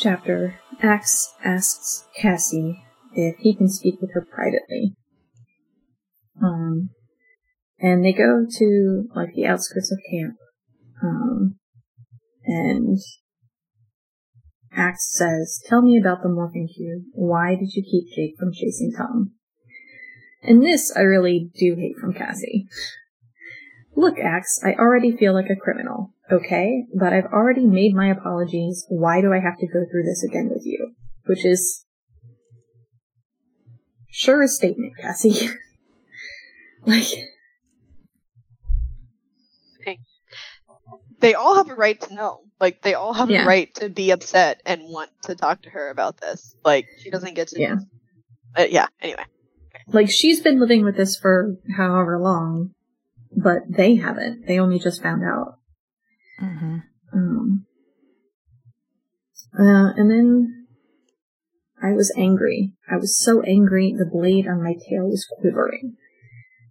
Chapter, Ax asks Cassie if he can speak with her privately. Um, and they go to like the outskirts of camp. Um, and Ax says, "Tell me about the morphing cube. Why did you keep Jake from chasing Tom?" And this I really do hate from Cassie. Look, Ax, I already feel like a criminal, okay? But I've already made my apologies. Why do I have to go through this again with you? Which is sure a statement, Cassie. like they all have a right to know. Like they all have Yeah. a right to be upset and want to talk to her about this. Like she doesn't get to. Yeah. Uh, yeah. Anyway. like she's been living with this for however long, but they haven't. They only just found out. Mm-hmm. Um, uh, and then I was angry. I was so angry the blade on my tail was quivering.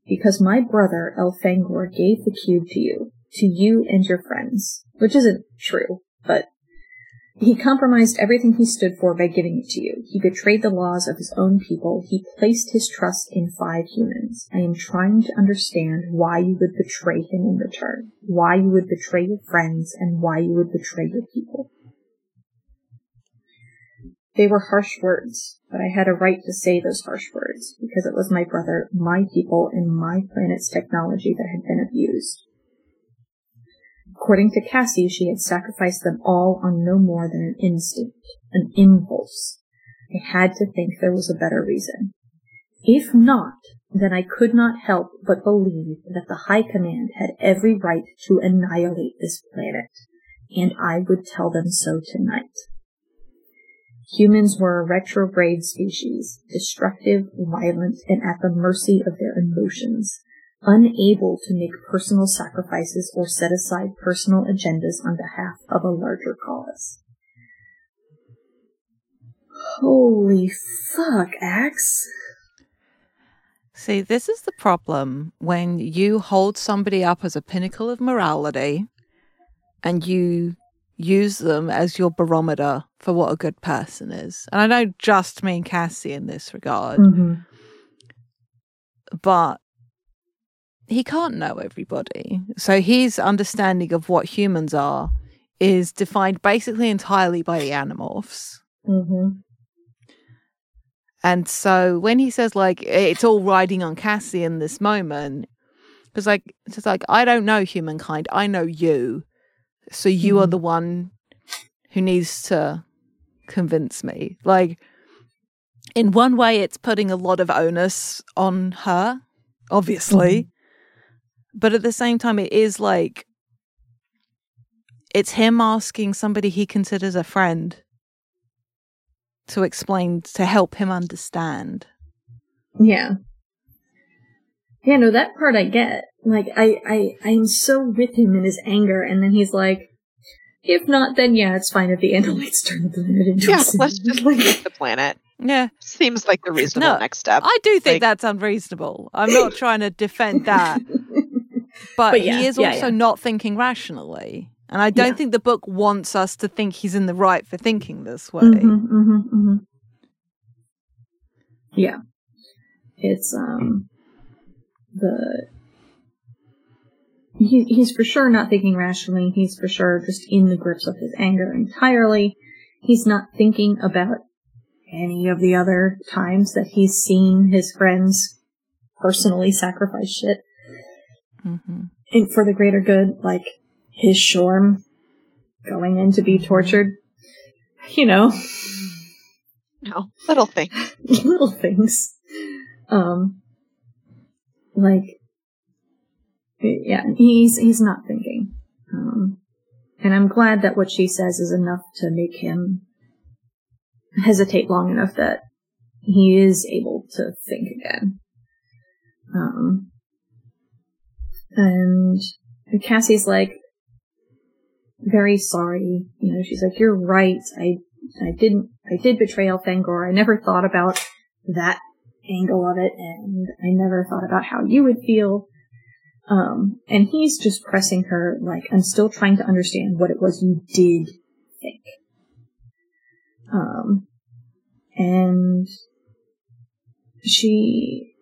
Because my brother, Elfangor, gave the cube to you, to you and your friends. Which isn't true, but he compromised everything he stood for by giving it to you. He betrayed the laws of his own people. He placed his trust in five humans. I am trying to understand why you would betray him in return, why you would betray your friends, and why you would betray your people. They were harsh words, but I had a right to say those harsh words because it was my brother, my people, and my planet's technology that had been abused. According to Cassie, she had sacrificed them all on no more than an instinct, an impulse. I had to think there was a better reason. If not, then I could not help but believe that the High Command had every right to annihilate this planet, and I would tell them so tonight. Humans were a retrograde species, destructive, violent, and at the mercy of their emotions unable to make personal sacrifices or set aside personal agendas on behalf of a larger cause. Holy fuck, Ax. See, this is the problem when you hold somebody up as a pinnacle of morality and you use them as your barometer for what a good person is. And I don't just mean Cassie in this regard, Mm-hmm. but he can't know everybody. So his understanding of what humans are is defined basically entirely by the animorphs. Mm-hmm. And so when he says like it's all riding on Cassie in this moment, because like it's like I don't know humankind, I know you, so you are Mhm. the one who needs to convince me. Like in one way, it's putting a lot of onus on her, obviously, but at the same time, it is like it's him asking somebody he considers a friend to explain to help him understand. Yeah. Yeah, no, that part I get. Like, I, I, I'm so with him in his anger, and then he's like, if not, then yeah, it's fine if the Andalites turn the planet into Yeah. a. Let's just Like- leave the planet. Yeah, Seems like the reasonable No, next step. I do think Like- that's unreasonable. I'm not trying to defend that, but, But yeah, he is yeah, also yeah. not thinking rationally. And I don't think the book wants us to think he's in the right for thinking this way. Mhm, mhm, mhm. Yeah. It's, um, the, he, he's for sure not thinking rationally. He's for sure just in the grips of his anger entirely. He's not thinking about any of the other times that he's seen his friends personally sacrifice shit hmm and for the greater good, like his shorm going in to be tortured. You know, no, little thing. little things. Um, like, yeah, he's he's not thinking. Um, and I'm glad that what she says is enough to make him hesitate long enough that he is able to think again. Um, and Cassie's like, very sorry. You know, she's like, you're right. I, I didn't, I did betray Elfangor. I never thought about that angle of it, and I never thought about how you would feel. Um, and he's just pressing her, like, I'm still trying to understand what it was you did think. Um, and she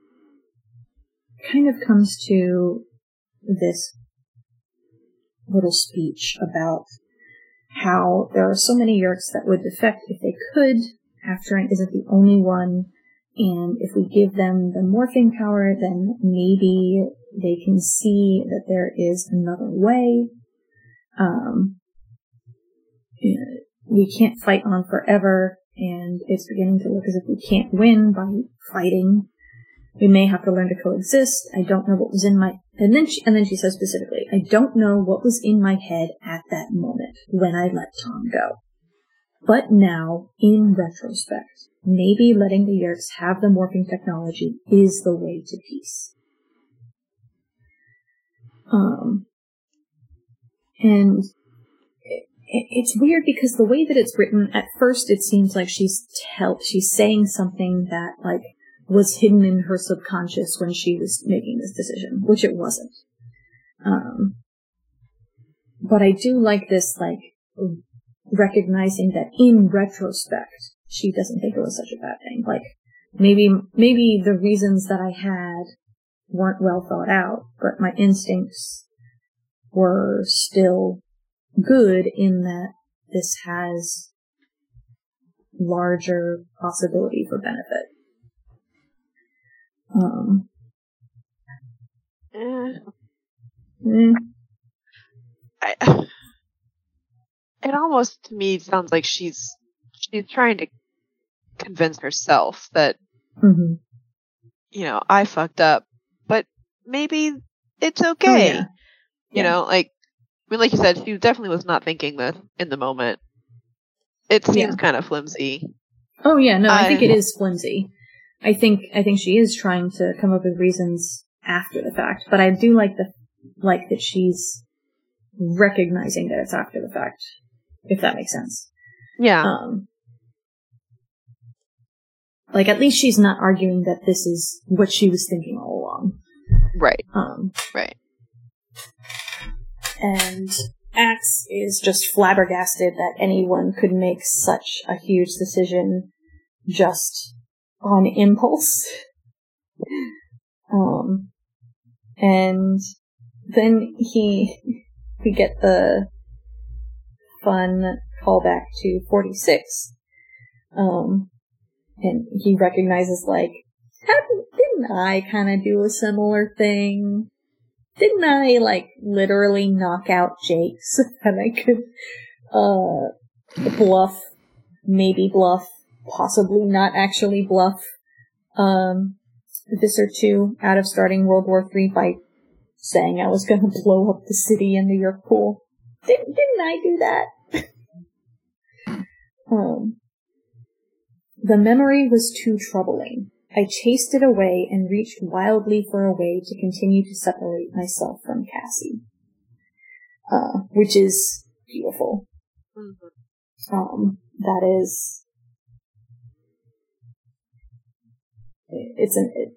kind of comes to this little speech about how there are so many Yeerks that would defect if they could. Aftran isn't the only one, and if we give them the morphing power, then maybe they can see that there is another way. Um, we can't fight on forever, and it's beginning to look as if we can't win by fighting. We may have to learn to coexist. I don't know what was in my and then she and then she says specifically, I don't know what was in my head at that moment when I let Tom go. But now, in retrospect, maybe letting the Yeerks have the morphing technology is the way to peace. Um, and it, it's weird because the way that it's written, at first it seems like she's tell she's saying something that like was hidden in her subconscious when she was making this decision, which it wasn't. Um, but I do like this, like, recognizing that in retrospect, she doesn't think it was such a bad thing. Like, maybe, maybe the reasons that I had weren't well thought out, but my instincts were still good in that this has larger possibility for benefit. Um, Eh, mm, I, it almost to me sounds like she's she's trying to convince herself that mhm. you know I fucked up, but maybe it's okay. Oh, yeah. You Yeah. know, like I mean, like you said, she definitely was not thinking this in the moment. It seems Yeah. kind of flimsy. Oh yeah, no, I think it is flimsy. I think I think she is trying to come up with reasons after the fact, but I do like the like that she's recognizing that it's after the fact, if that makes sense. Yeah. Um, like at least she's not arguing that this is what she was thinking all along. right. Um, Right. and Ax is just flabbergasted that anyone could make such a huge decision just on impulse. Um, and then he, we get the fun callback to 46. Um, and he recognizes like, didn't I kind of do a similar thing? Didn't I like literally knock out Jake so that I could, uh, bluff, maybe bluff, possibly not actually bluff, um, Visser 2 out of starting World War 3 by saying I was gonna blow up the city in the Yeerk Pool. Didn't, didn't I do that? um, the memory was too troubling. I chased it away and reached wildly for a way to continue to separate myself from Cassie. Uh, which is beautiful. Um, that is, it's an, it,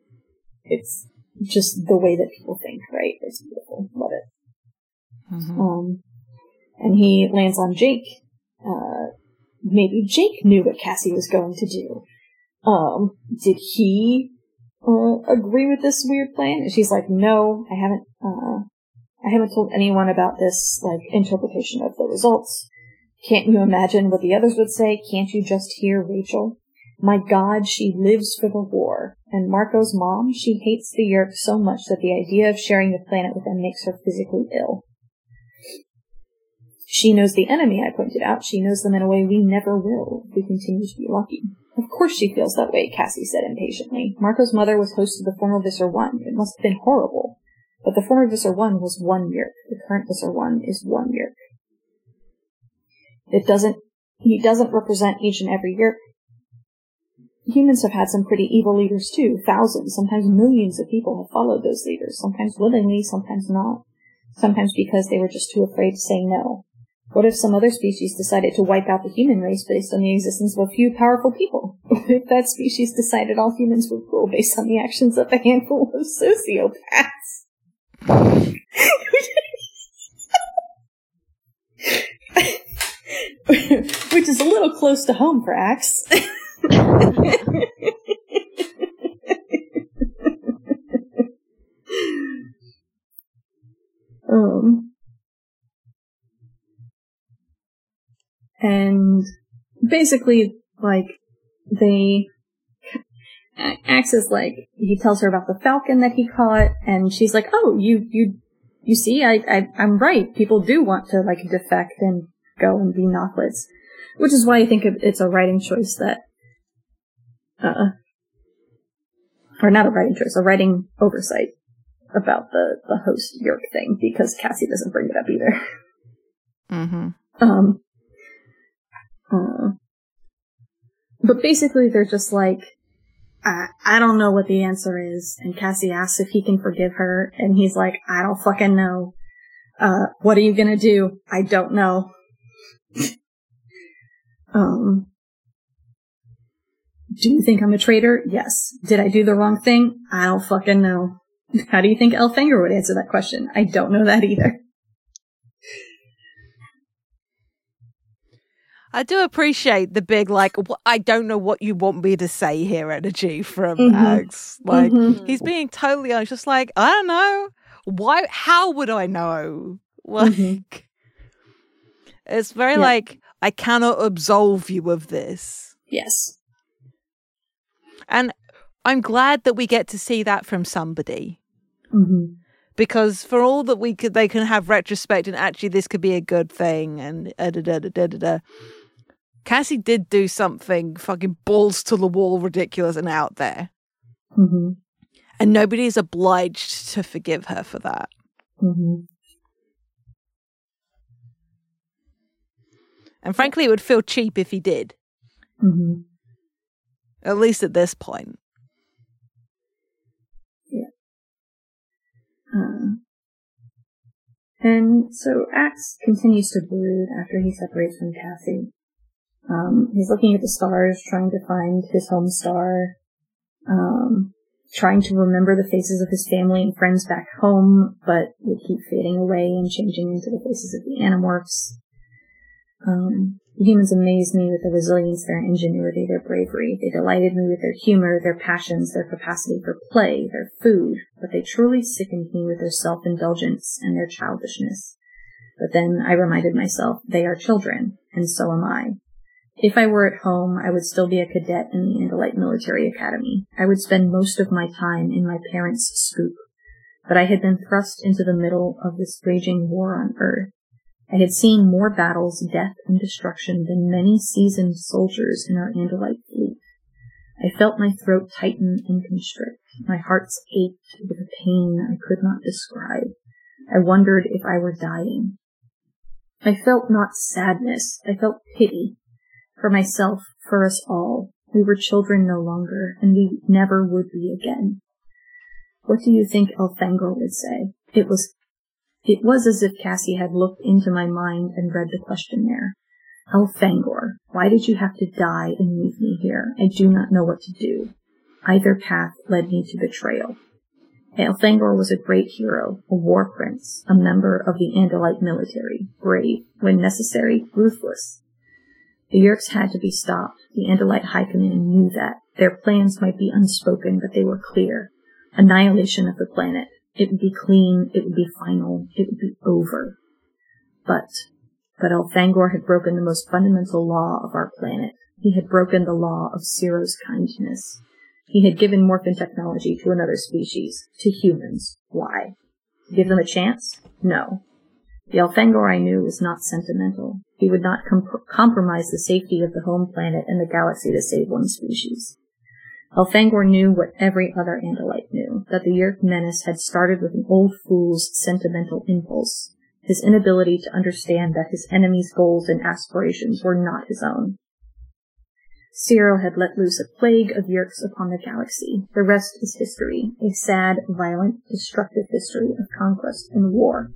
it's just the way that people think, right? It's beautiful. Love it. Mhm. Um, and he lands on Jake. Uh, maybe Jake knew what Cassie was going to do. Um, did he uh, agree with this weird plan? And she's like, no, I haven't. Uh, I haven't told anyone about this like interpretation of the results. Can't you imagine what the others would say? Can't you just hear Rachel? My God, she lives for the war. And Marco's mom, she hates the Yeerks so much that the idea of sharing the planet with them makes her physically ill. She knows the enemy, I pointed out. She knows them in a way we never will if we continue to be lucky. Of course she feels that way, Cassie said impatiently. Marco's mother was host of the former Visser 1. It must have been horrible. But the former Visser 1 was one Yeerk. The current Visser 1 is one Yeerk. It doesn't, he doesn't represent each and every Yeerk. Humans have had some pretty evil leaders too. Thousands, sometimes millions of people have followed those leaders, sometimes willingly, sometimes not. Sometimes because they were just too afraid to say no. What if some other species decided to wipe out the human race based on the existence of a few powerful people? What if that species decided all humans were cruel based on the actions of a handful of sociopaths? which is a little close to home for Ax. um, and basically, like, they Ax is like he tells her about the falcon that he caught, and she's like, "Oh, you you you see, I, I I'm right. People do want to like defect and go and be Nothlits, which is why I think it's a writing choice that, uh, or not a writing choice, a writing oversight about the the host Yeerk thing because Cassie doesn't bring it up either. Mm-hmm. Um. Uh, but basically, they're just like, I, I don't know what the answer is. And Cassie asks if he can forgive her. And he's like, I don't fucking know. Uh, what are you gonna do? I don't know. um, do you think I'm a traitor? Yes. Did I do the wrong thing? I don't fucking know. How do you think Elfangor would answer that question? I don't know that either. I do appreciate the big like I don't know what you want me to say here energy from mm-hmm. Ax. Like mm-hmm. he's being totally honest, just like I don't know why. How would I know? Like mm-hmm. it's very yeah. like I cannot absolve you of this. Yes, and I'm glad that we get to see that from somebody. Mm-hmm. Because for all that we could, they can have retrospect and actually this could be a good thing and da da da da da da. Cassie did do something fucking balls to the wall, ridiculous and out there. Mm-hmm. And nobody is obliged to forgive her for that. Mm-hmm. And frankly, it would feel cheap if he did. Mm-hmm. At least at this point. Yeah. Um, and so Ax continues to brood after he separates from Cassie. Um, he's looking at the stars, trying to find his home star, um, trying to remember the faces of his family and friends back home, but they keep fading away and changing into the faces of the Animorphs. Um, humans amazed me with their resilience, their ingenuity, their bravery. They delighted me with their humor, their passions, their capacity for play, their food, but they truly sickened me with their self-indulgence and their childishness. But then I reminded myself, they are children, and so am I. If I were at home, I would still be a cadet in the Andalite Military Academy. I would spend most of my time in my parents' scoop. But I had been thrust into the middle of this raging war on Earth. I had seen more battles, death, and destruction than many seasoned soldiers in our Andalite fleet. I felt my throat tighten and constrict. My heart ached with a pain I could not describe. I wondered if I were dying. I felt not sadness, I felt pity, for myself, for us all. We were children no longer, and we never would be again. What do you think Elfangor would say? It was, it was as if Cassie had looked into my mind and read the question there. Elfangor, oh, why did you have to die and leave me here? I do not know what to do. Either path led me to betrayal. Elfangor was a great hero, a war prince, a member of the Andalite military, brave, when necessary, ruthless. The Yeerks had to be stopped. The Andalite High Command knew that. Their plans might be unspoken, but they were clear. Annihilation of the planet. It would be clean, it would be final, it would be over. But, but Elfangor had broken the most fundamental law of our planet. He had broken the law of Seerow's kindness. He had given morphin technology to another species, to humans. Why? Give them a chance? No. The Elfangor I knew was not sentimental. He would not compromise the safety of the home planet and the galaxy to save one species. Elfangor knew what every other Andalite knew, that the Yeerk menace had started with an old fool's sentimental impulse, his inability to understand that his enemy's goals and aspirations were not his own. Seerow had let loose a plague of Yeerks upon the galaxy. The rest is history, a sad, violent, destructive history of conquest and war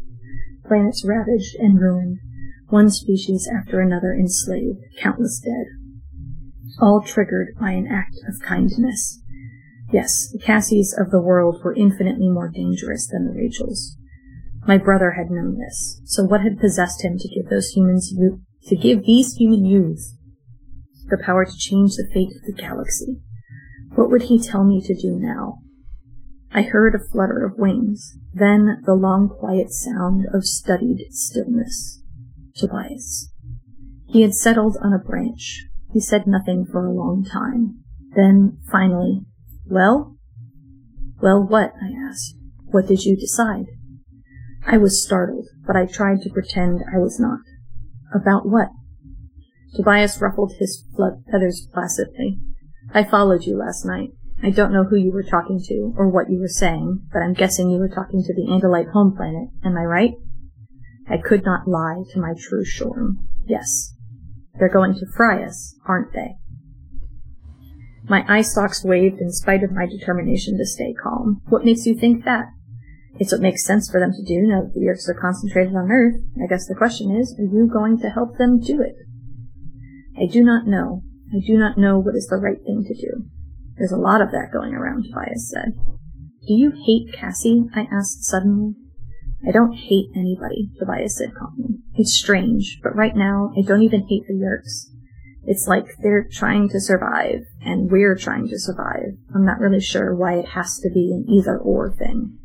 planets ravaged and ruined, one species after another enslaved, countless dead. All triggered by an act of kindness. Yes, the Cassies of the world were infinitely more dangerous than the Rachels. My brother had known this, so what had possessed him to give those humans to give these human youths the power to change the fate of the galaxy. What would he tell me to do now? I heard a flutter of wings, then the long quiet sound of studied stillness. Tobias. He had settled on a branch. He said nothing for a long time. Then, finally, Well? Well, what? I asked. What did you decide? I was startled, but I tried to pretend I was not. About what? Tobias ruffled his feathers placidly. I followed you last night. I don't know who you were talking to or what you were saying, but I'm guessing you were talking to the Andalite home planet. Am I right? I could not lie to my true Shorm. Yes. They're going to fry us, aren't they? My eye stalks waved in spite of my determination to stay calm. What makes you think that? It's what makes sense for them to do now that the Yeerks are concentrated on Earth. I guess the question is, are you going to help them do it? I do not know. I do not know what is the right thing to do. There's a lot of that going around, Tobias said. Do you hate Cassie? I asked suddenly. I don't hate anybody, Tobias said calmly. It's strange, but right now I don't even hate the Yeerks. It's like they're trying to survive, and we're trying to survive. I'm not really sure why it has to be an either or thing.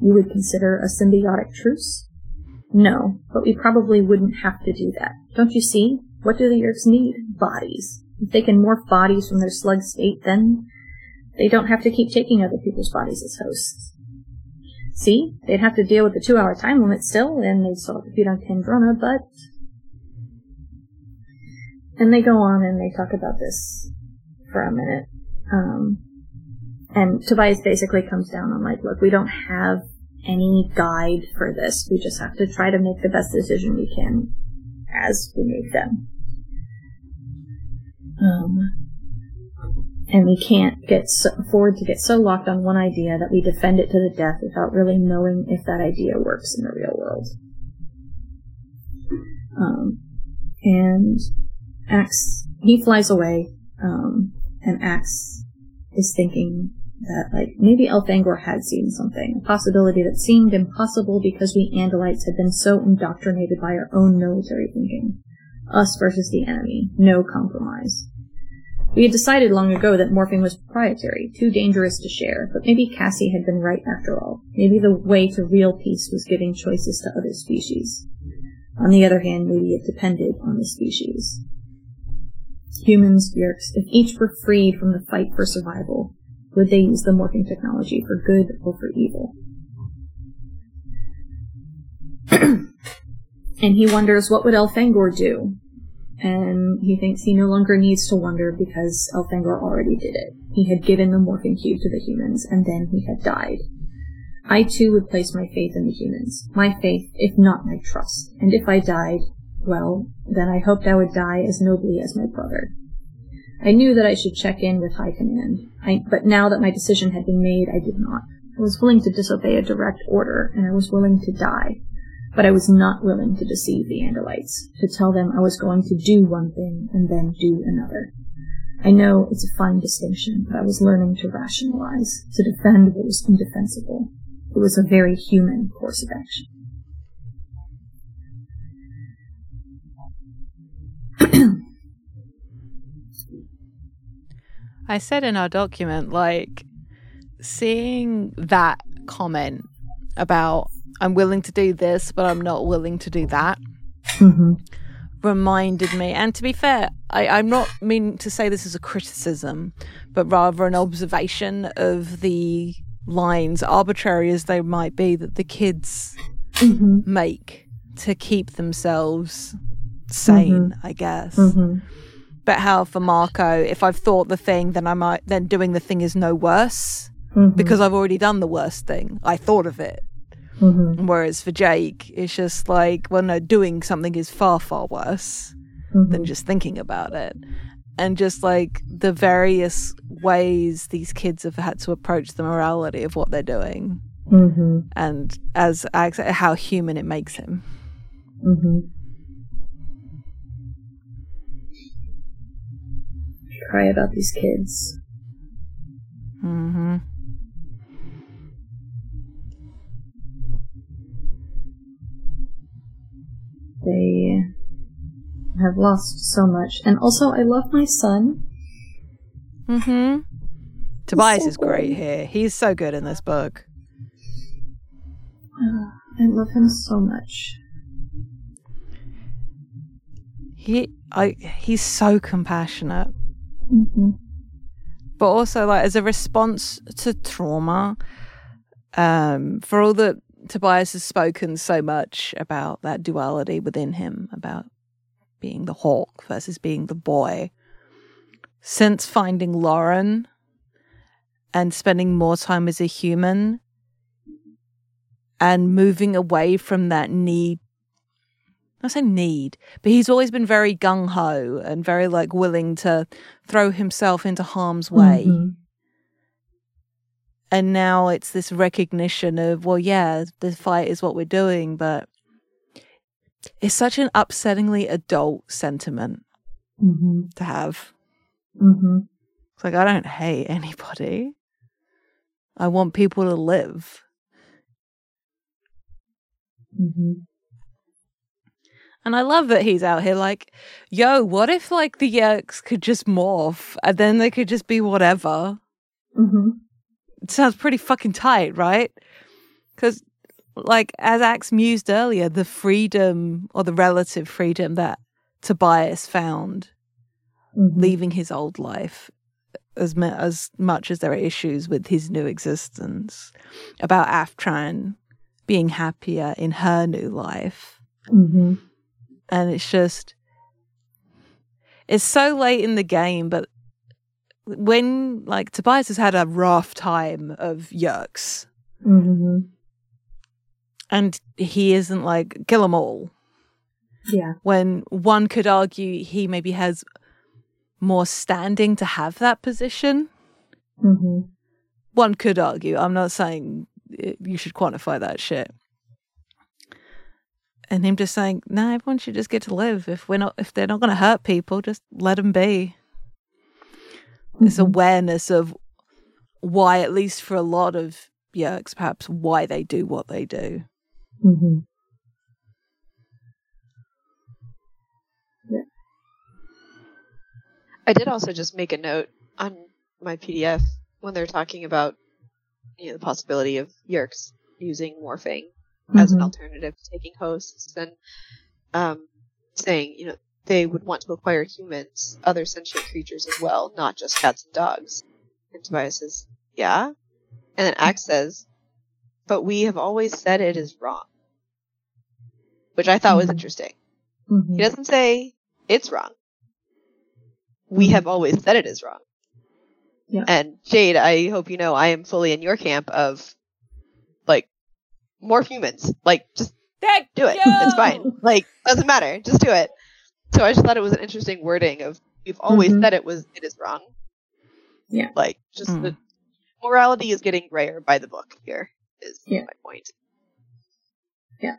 You would consider a symbiotic truce? No, but we probably wouldn't have to do that. Don't you see? What do the Yeerks need? Bodies. If they can morph bodies from their slug state, then they don't have to keep taking other people's bodies as hosts. See, they'd have to deal with the two hour time limit still, and they'd still have to feed on Kandrona, but. And they go on and they talk about this for a minute. Um, and Tobias basically comes down on like, look, we don't have any guide for this. We just have to try to make the best decision we can as we make them. Um, and we can't get so, afford to get so locked on one idea that we defend it to the death without really knowing if that idea works in the real world. Um, and Ax, he flies away, um, and Ax is thinking that, like, maybe Elfangor had seen something, a possibility that seemed impossible because we Andalites had been so indoctrinated by our own military thinking. Us versus the enemy, no compromise. We had decided long ago that morphing was proprietary, too dangerous to share, but maybe Cassie had been right after all. Maybe the way to real peace was giving choices to other species. On the other hand, maybe it depended on the species. Humans, Yeerks, if each were freed from the fight for survival, would they use the morphing technology for good or for evil? and he wonders what would Elfangor do and he thinks he no longer needs to wonder because Elfangor already did it. He had given the morphing cube to the humans, and then he had died. I too would place my faith in the humans. My faith, if not my trust. And if I died, well, then I hoped I would die as nobly as my brother. I knew that I should check in with High Command, I, but now that my decision had been made, I did not. I was willing to disobey a direct order, and I was willing to die. But I was not willing to deceive the Andalites, to tell them I was going to do one thing and then do another. I know it's a fine distinction, but I was learning to rationalize, to defend what was indefensible. It was a very human course of action. I said in our document, like, seeing that comment about I'm willing to do this, but I'm not willing to do that. Mm-hmm. Reminded me, and to be fair, I, I'm not meaning to say this as a criticism, but rather an observation of the lines, arbitrary as they might be, that the kids mm-hmm. make to keep themselves sane, mm-hmm. I guess. Mm-hmm. But how for Marco, if I've thought the thing, then I might then doing the thing is no worse mm-hmm. because I've already done the worst thing. I thought of it. Mm-hmm. Whereas for Jake, it's just like, well, no, doing something is far, far worse mm-hmm. than just thinking about it. And just like the various ways these kids have had to approach the morality of what they're doing. Mm-hmm. And as how human it makes him. Mm-hmm. Cry about these kids. Mm-hmm. They have lost so much. And also, I love my son. Mm-hmm. Tobias so is great good. here. He's so good in this book. Uh, I love him so much. He, I, he's so compassionate. hmm but also like as a response to trauma um for all that tobias has spoken so much about that duality within him about being the hawk versus being the boy since finding Loren and spending more time as a human and moving away from that need I say need, but he's always been very gung ho and very like willing to throw himself into harm's way. Mhm. And now it's this recognition of, well, yeah, the fight is what we're doing, but it's such an upsettingly adult sentiment Mhm. to have. Mhm. It's like, I don't hate anybody. I want people to live. Mhm. And I love that he's out here like, yo, what if like the Yeerks could just morph and then they could just be whatever? Sounds pretty fucking tight, right? Because, like, as Ax mused earlier, the freedom or the relative freedom that Tobias found Mhm. leaving his old life, as, mu- as much as there are issues with his new existence, about Aftran being happier in her new life. Mhm. And it's just, it's so late in the game, but when, like, Tobias has had a rough time of Yeerks. Mhm. and he isn't like kill them all Yeah. when one could argue he maybe has more standing to have that position Mhm. one could argue i'm not saying you should quantify that shit and him just saying no everyone should just get to live if we're not if they're not going to hurt people just let them be this Mhm. awareness of why at least for a lot of yeerks perhaps why they do what they do Mhm. I did also just make a note on my PDF when they're talking about you know the possibility of Yeerks using morphing as an Mhm. alternative to taking hosts and um, saying you know they would want to acquire humans, other sentient creatures as well, not just cats and dogs. And Tobias says, "Yeah," and then Ax says, "But we have always said it is wrong," which I thought was Mhm. interesting. Mhm. He doesn't say it's wrong. We have always said it is wrong. Yeah. And Jade, I hope you know I am fully in your camp of like more humans. Like just do it. It's fine. Like doesn't matter. Just do it. So I just thought it was an interesting wording of we've always Mhm. said it was it is wrong. Yeah. Like just Mm. the morality is getting grayer by the book here is Yeah. my point. Yeah.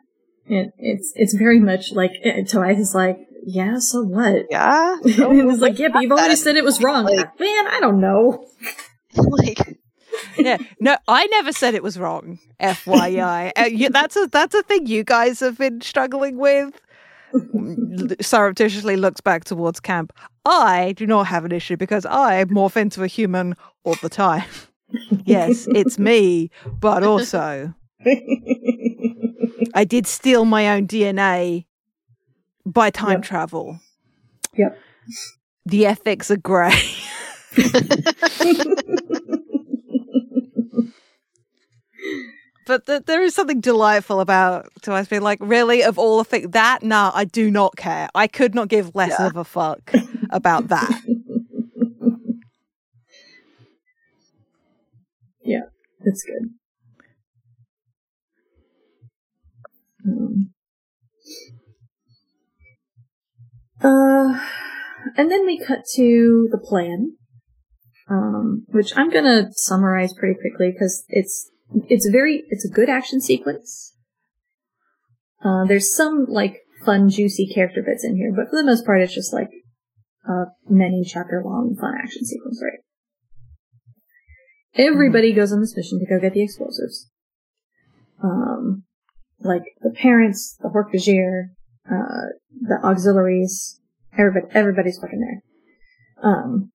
It, it's it's very much like it, Tobias is like, yeah, so what? Yeah. and it was like, yeah, but you've always that. said it was wrong. Like- Man, I don't know. like yeah, no, I never said it was wrong. FYI, uh, you, that's a that's a thing you guys have been struggling with. Surreptitiously looks back towards camp. I do not have an issue because I morph into a human all the time. yes, it's me, but also I did steal my own DNA by time Yep. travel. Yep. The ethics are grey. But th- there is something delightful about to us being like, really, of all the things, that, nah, I do not care. I could not give less Yeah. of a fuck about that. Yeah, it's good. Um, uh, and then we cut to the plan, um, which I'm gonna summarize pretty quickly because it's it's very it's a good action sequence. Uh, there's some like fun, juicy character bits in here, but for the most part, it's just like a many chapter long fun action sequence, right? Everybody goes on this mission to go get the explosives. Um, like the parents, the Hork-Bajir, uh, the auxiliaries, Everybody, everybody's fucking there. Um,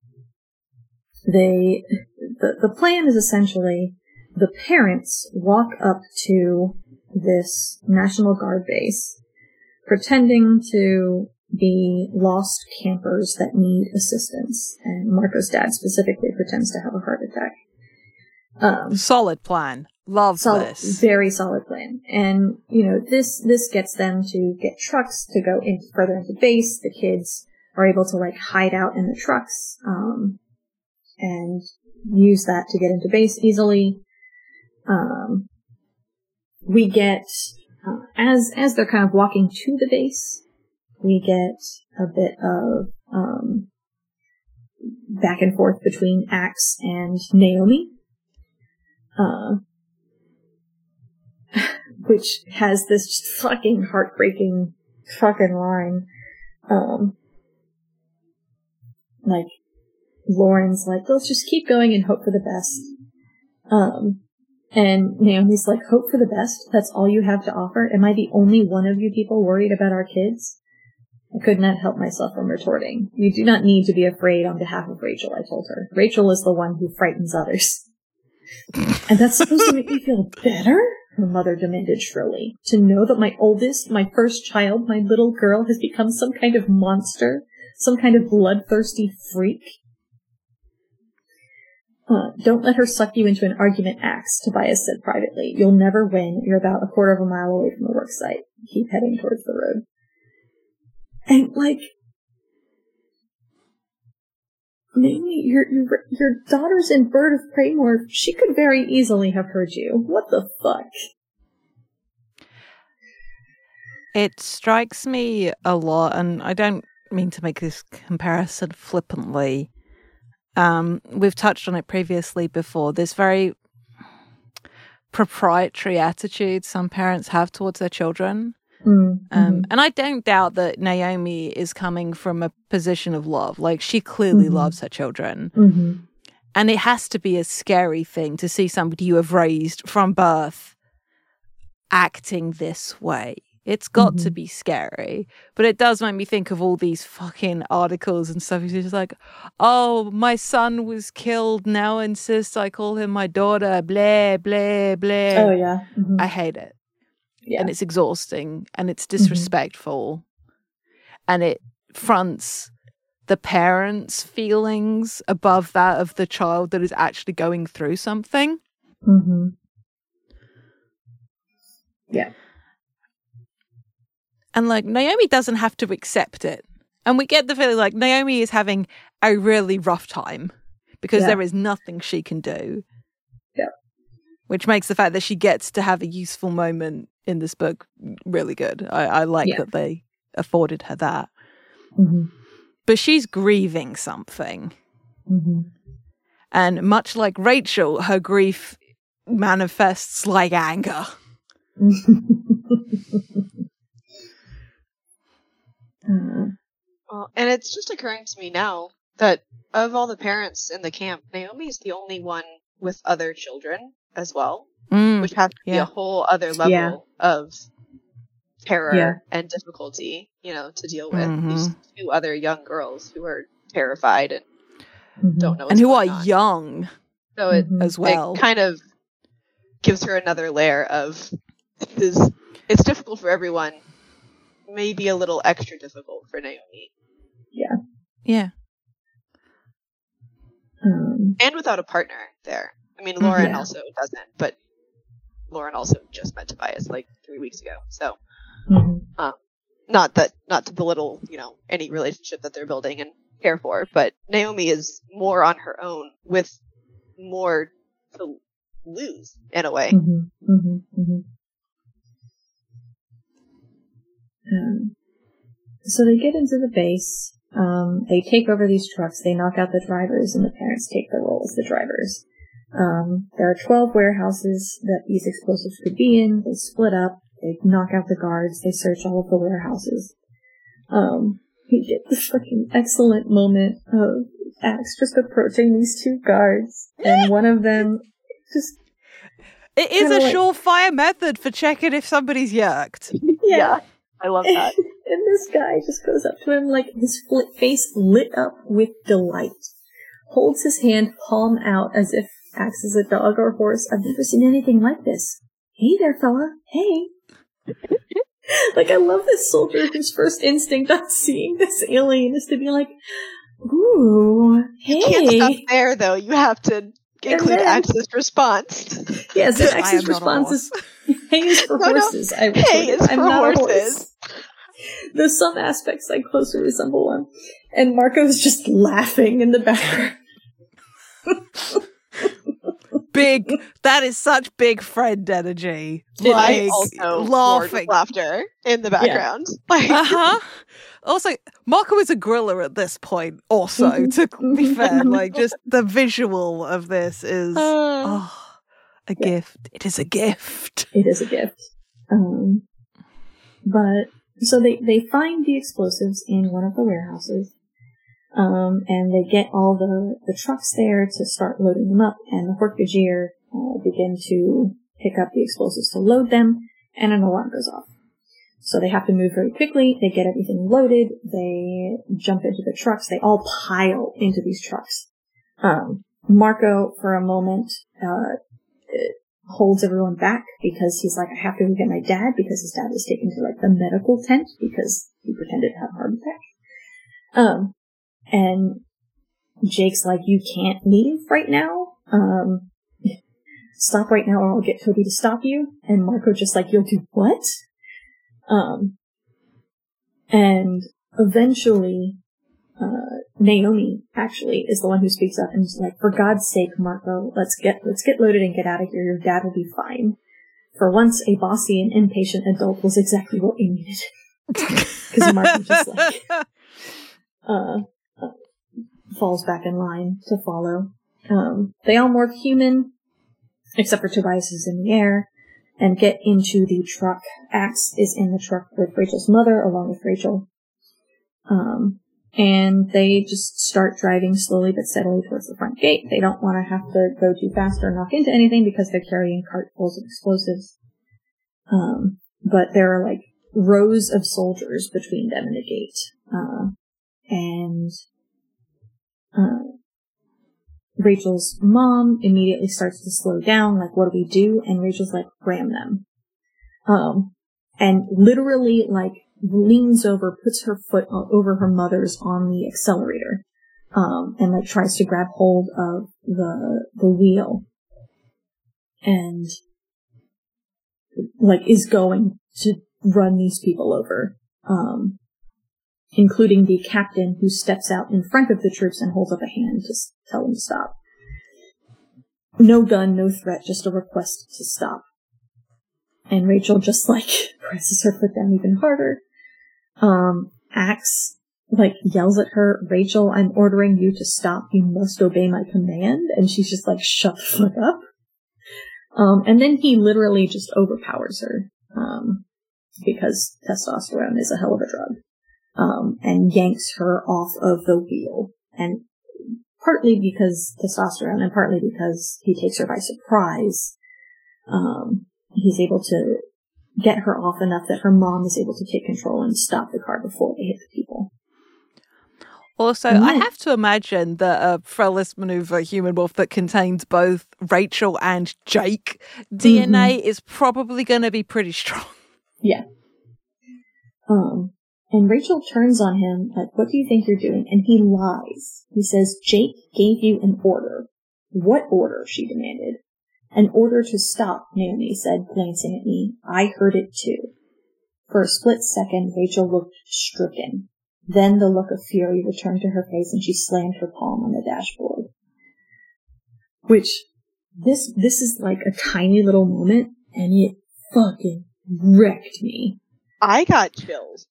they, the, the plan is essentially the parents walk up to this National Guard base, pretending to be lost campers that need assistance, and Marco's dad specifically pretends to have a heart attack. Um, Solid plan. Love solid, this. very solid plan. And you know, this this gets them to get trucks to go in further into base. The kids are able to like hide out in the trucks um, and use that to get into base easily. Um, we get uh, as as they're kind of walking to the base, we get a bit of um, back and forth between Ax and Naomi. Uh, which has this fucking heartbreaking fucking line. Um, like, Loren's like, let's just keep going and hope for the best. Um, and Naomi's like, hope for the best? That's all you have to offer? Am I the only one of you people worried about our kids? I could not help myself from retorting. You do not need to be afraid on behalf of Rachel, I told her. Rachel is the one who frightens others. and that's supposed to make me feel better? Her mother demanded shrilly. To know that my oldest, my first child, my little girl has become some kind of monster? Some kind of bloodthirsty freak? Uh, don't let her suck you into an argument Ax, Tobias said privately. You'll never win. You're about a quarter of a mile away from the work site. Keep heading towards the road. And like, Namely, your, your your daughter's in Bird of Prey Praymore. She could very easily have heard you. What the fuck? It strikes me a lot, and I don't mean to make this comparison flippantly. Um, we've touched on it previously before. This very proprietary attitude some parents have towards their children. Mm, Um, mhm, And I don't doubt that Naomi is coming from a position of love. Like, she clearly Mhm. loves her children. mhm, And it has to be a scary thing to see somebody you have raised from birth acting this way. It's got to Mhm. be scary. But it does make me think of all these fucking articles and stuff. It's just like, oh, my son was killed. Now insists I call him my daughter. Blah, blah, blah. Oh yeah. mhm, I hate it yeah. and it's exhausting and it's Mm-hmm. disrespectful and it fronts the parents' feelings above that of the child that is actually going through something. hmm Yeah. And like Naomi doesn't have to accept it. And we get the feeling like Naomi is having a really rough time because Yeah. there is nothing she can do. Yeah. Which makes the fact that she gets to have a useful moment in this book really good. I, I like Yeah. that they afforded her that. hmm but she's grieving something. hmm And much like Rachel, her grief manifests like anger. uh, Well, and it's just occurring to me now that of all the parents in the camp, Naomi's the only one with other children as well, Mm, which has to be a whole other level Yeah. of terror Yeah. and difficulty, you know, to deal with. Mhm. These two other young girls who are terrified and mhm, don't know and who are on. young So it, mhm. as well. it kind of gives her another layer of this. It's difficult for everyone, maybe a little extra difficult for Naomi, yeah. Um, and without a partner there. I mean. Loren Yeah. also doesn't, but Loren also just met Tobias like three weeks ago. So mhm, not that not to belittle you know any relationship that they're building and care for, but Naomi is more on her own with more to lose in a way. mhm, mhm, Um, so they get into the base. Um, they take over these trucks. They knock out the drivers, and the parents take the role as the drivers. Um, there are 12 warehouses that these explosives could be in. They split up. They knock out the guards. They search all of the warehouses. Um, we get this fucking excellent moment of Ax just approaching these two guards, and one of them just It is a like- surefire method for checking if somebody's yeerked. Yeah, I love that. And this guy just goes up to him, like his face lit up with delight, holds his hand palm out as if acts as a dog or horse. I've never seen anything like this. Hey there, fella. Hey. like, I love this soldier whose first instinct on seeing this alien is to be like, ooh, You can't stop hey. there, though. You have to include then- Ax's response. Yes, the I am Ax's not a response is, hey is for No, no. horses. I Hey retorted. is I'm for not a horse. horses. There's some aspects I closely resemble one. And Marco's just laughing in the background. Big. That is such big friend energy. It Like, also laughing. laughter in the background. Like, Uh huh. Also, Marco is a griller at this point. Also, to be fair, like just the visual of this is uh, oh, a Yeah. gift. It is a gift. It is a gift. Um, but so they they find the explosives in one of the warehouses, um, and they get all the the trucks there to start loading them up, and the Hork-Bajir uh, begin to pick up the explosives to load them, and an alarm goes off. So they have to move very quickly. They get everything loaded. They jump into the trucks. They all pile into these trucks. Um, Marco, for a moment, uh, holds everyone back because he's like, I have to go get my dad because his dad was taken to like the medical tent because he pretended to have a heart attack. Um, and Jake's like, you can't leave right now. Um, stop right now or I'll get Toby to stop you. And Marco just like, you'll do what? Um, and eventually, uh, Naomi actually is the one who speaks up and is like, for God's sake, Marco, let's get, let's get loaded and get out of here. Your dad will be fine. For once, a bossy and impatient adult was exactly what we needed. Because Marco just like, uh, falls back in line to follow. Um, they all morph human, except for Tobias is in the air, and get into the truck. Ax is in the truck with Rachel's mother, along with Rachel. Um, and they just start driving slowly but steadily towards the front gate. They don't want to have to go too fast or knock into anything because they're carrying cartfuls of explosives. Um, but there are like rows of soldiers between them and the gate. Uh, and, uh, Rachel's mom immediately starts to slow down, like, what do we do? And Rachel's like, ram them. Um, and literally, like, leans over, puts her foot over her mother's on the accelerator, um, and like tries to grab hold of the, the wheel. And, like, is going to run these people over. Um, including the captain who steps out in front of the troops and holds up a hand to tell them to stop. No gun, no threat, just a request to stop. And Rachel just like presses her foot down even harder. Um, Ax like yells at her, Rachel, I'm ordering you to stop. You must obey my command. And she's just like, shut the fuck up. Um, and then he literally just overpowers her. Um, because testosterone is a hell of a drug um, and yanks her off of the wheel. And partly because testosterone and partly because he takes her by surprise, um, he's able to get her off enough that her mom is able to take control and stop the car before they hit the people. Also, And I have to imagine that a Frolis maneuver human wolf that contains both Rachel and Jake DNA is probably going to be pretty strong. Yeah. Um, and Rachel turns on him, like, what do you think you're doing? And he lies. He says, Jake gave you an order. What order? she demanded. An order to stop, Naomi said, glancing at me. I heard it too. For a split second, Rachel looked stricken. Then the look of fury returned to her face and she slammed her palm on the dashboard. Which, this, this is like a tiny little moment and it fucking wrecked me. I got chills,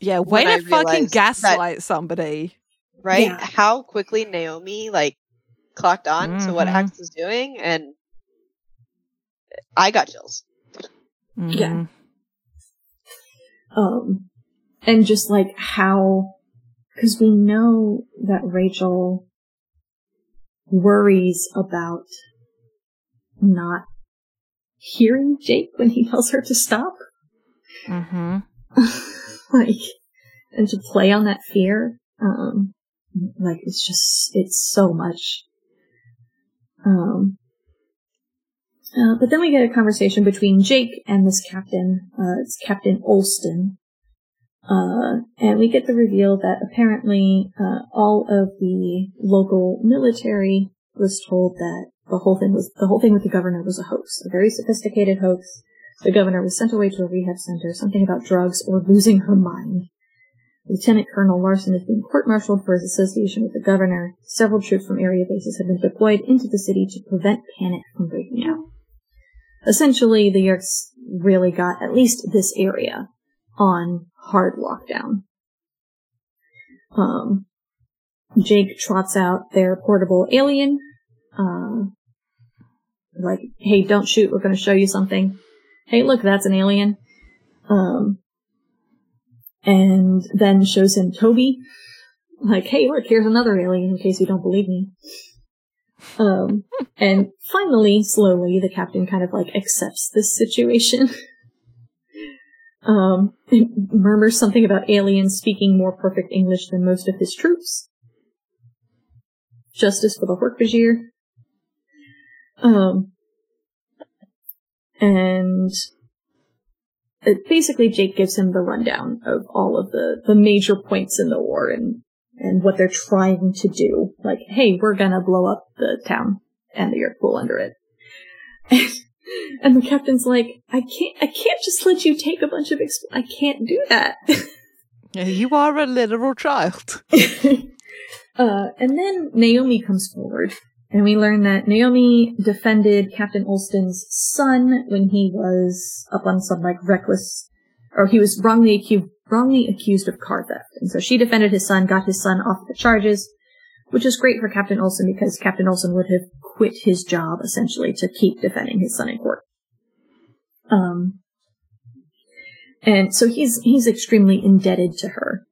Yeah, way to fucking realized that- gaslight somebody. right? Yeah. How quickly Naomi like clocked on to what Mhm. Ax was doing, and I got chills. Yeah. Mhm. Um, and just like how, cause we know that Rachel worries about not hearing Jake when he tells her to stop. Mhm. like, and to play on that fear. Um, like it's just it's so much. Um, uh, but then we get a conversation between Jake and this captain. Uh, it's Captain Olston. Uh, and we get the reveal that apparently uh, all of the local military was told that the whole thing was the whole thing with the governor was a hoax, a very sophisticated hoax. The governor was sent away to a rehab center, something about drugs or losing her mind. Lieutenant Colonel Larson is being court-martialed for his association with the governor. Several troops from area bases have been deployed into the city to prevent panic from breaking out. Essentially, the Yeerks really got at least this area on hard lockdown. Um, Jake trots out their portable alien, uh, like, hey, don't shoot, we're gonna show you something. Hey, look, that's an alien. Um, and then shows him Toby. Like, hey, look, here's another alien in case you don't believe me. Um, and finally, slowly, the captain kind of like accepts this situation. um, murmurs something about aliens speaking more perfect English than most of his troops. Justice for the Hork-Bajir. Um, and it, basically Jake gives him the rundown of all of the, the major points in the war and, and what they're trying to do. Like, hey, we're gonna blow up the town and the Yeerk pool under it. And, and the captain's like, I can't, I can't just let you take a bunch of, exp- I can't do that. You are a literal child. uh, and then Naomi comes forward, and we learn that Naomi defended Captain Olston's son when he was up on some like reckless, or he was wrongly accused, wrongly accused of car theft. And so she defended his son, got his son off the charges, which is great for Captain Olston because Captain Olston would have quit his job essentially to keep defending his son in court. Um, and so he's, he's extremely indebted to her.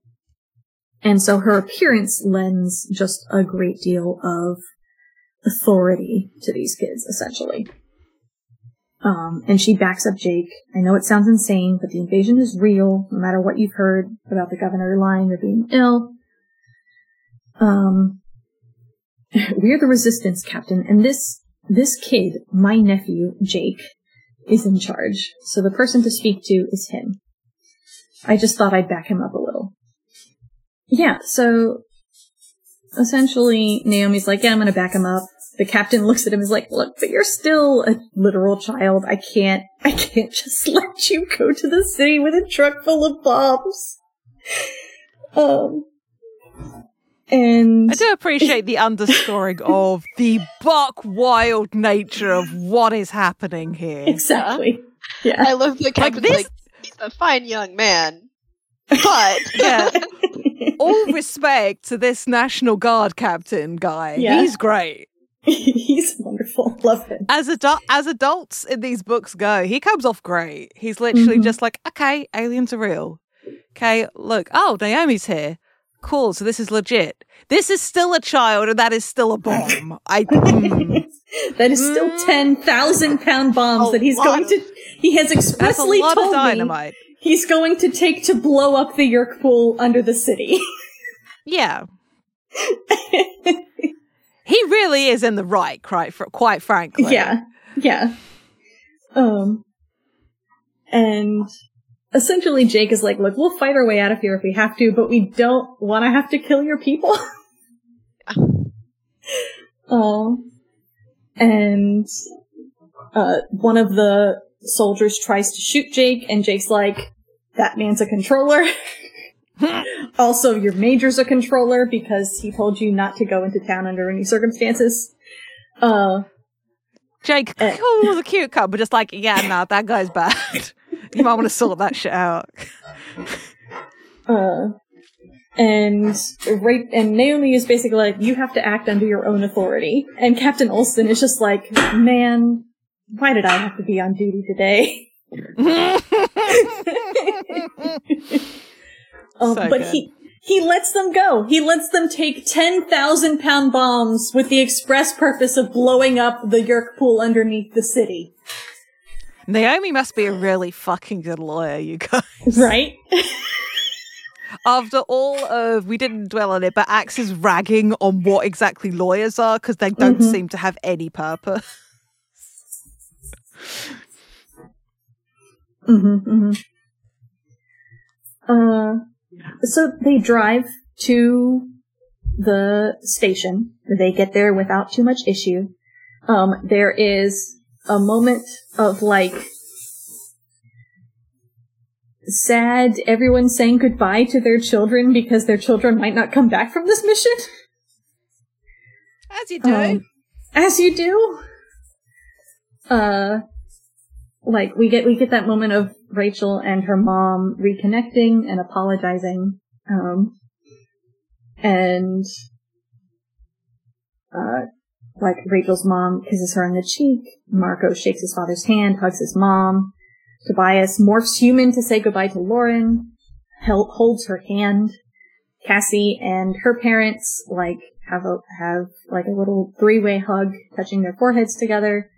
And so her appearance lends just a great deal of authority to these kids, essentially. Um, and she backs up Jake. I know it sounds insane, but the invasion is real, no matter what you've heard about the governor lying or being ill. Um, we're the resistance, Captain, and this, this kid, my nephew, Jake, is in charge. So the person to speak to is him. I just thought I'd back him up a little. Yeah, so essentially Naomi's like, yeah, I'm gonna back him up. The captain looks at him and is like, look, but you're still a literal child. I can't, I can't just let you go to the city with a truck full of bombs. Um, and I do appreciate the underscoring of the buck wild nature of what is happening here. exactly. Yeah. I love the captain's this- like, he's a fine young man, but Yeah. All respect to this National Guard captain guy. Yeah. He's great. He's wonderful. Love him. As adu- as adults in these books go, he comes off great. He's literally Mhm. just like, okay, aliens are real. Okay, look, oh, Naomi's here. Cool, so this is legit. This is still a child, and that is still a bomb. I mm, that is still Mm. ten thousand pound bombs that he's lot going to. He has expressly told me he's going to take to blow up the Yeerk pool under the city. Yeah, he really is in the right, quite quite frankly. yeah, yeah. Um, and essentially, Jake is like, "Look, we'll fight our way out of here if we have to, but we don't want to have to kill your people." um, and uh, one of the soldiers tries to shoot Jake, and Jake's like, "That man's a controller." also, your major's a controller because he told you not to go into town under any circumstances. Uh, Jake, Eh. cool was a cute cut, but just like, yeah, no, that guy's bad. you might want to sort that shit out. uh, and right, and Naomi is basically like, you have to act under your own authority. And Captain Olston is just like, man, why did I have to be on duty today? Um, So but good. he he lets them go. He lets them take ten thousand pound bombs with the express purpose of blowing up the Yeerk pool underneath the city. Naomi must be a really fucking good lawyer, you guys. Right? After all of, we didn't dwell on it, but Ax is ragging on what exactly lawyers are because they don't Mhm. seem to have any purpose. Mm-hmm, mm-hmm. Uh, so they drive to the station. They get there without too much issue. Um, there is a moment of like sad everyone saying goodbye to their children because their children might not come back from this mission. As you do. Um, as you do. Uh, like we get we get that moment of Rachel and her mom reconnecting and apologizing. Um, and uh, like Rachel's mom kisses her on the cheek. Marco shakes his father's hand, hugs his mom. Tobias morphs human to say goodbye to Loren. Holds her hand. Cassie and her parents like have a have like a little three way hug, touching their foreheads together.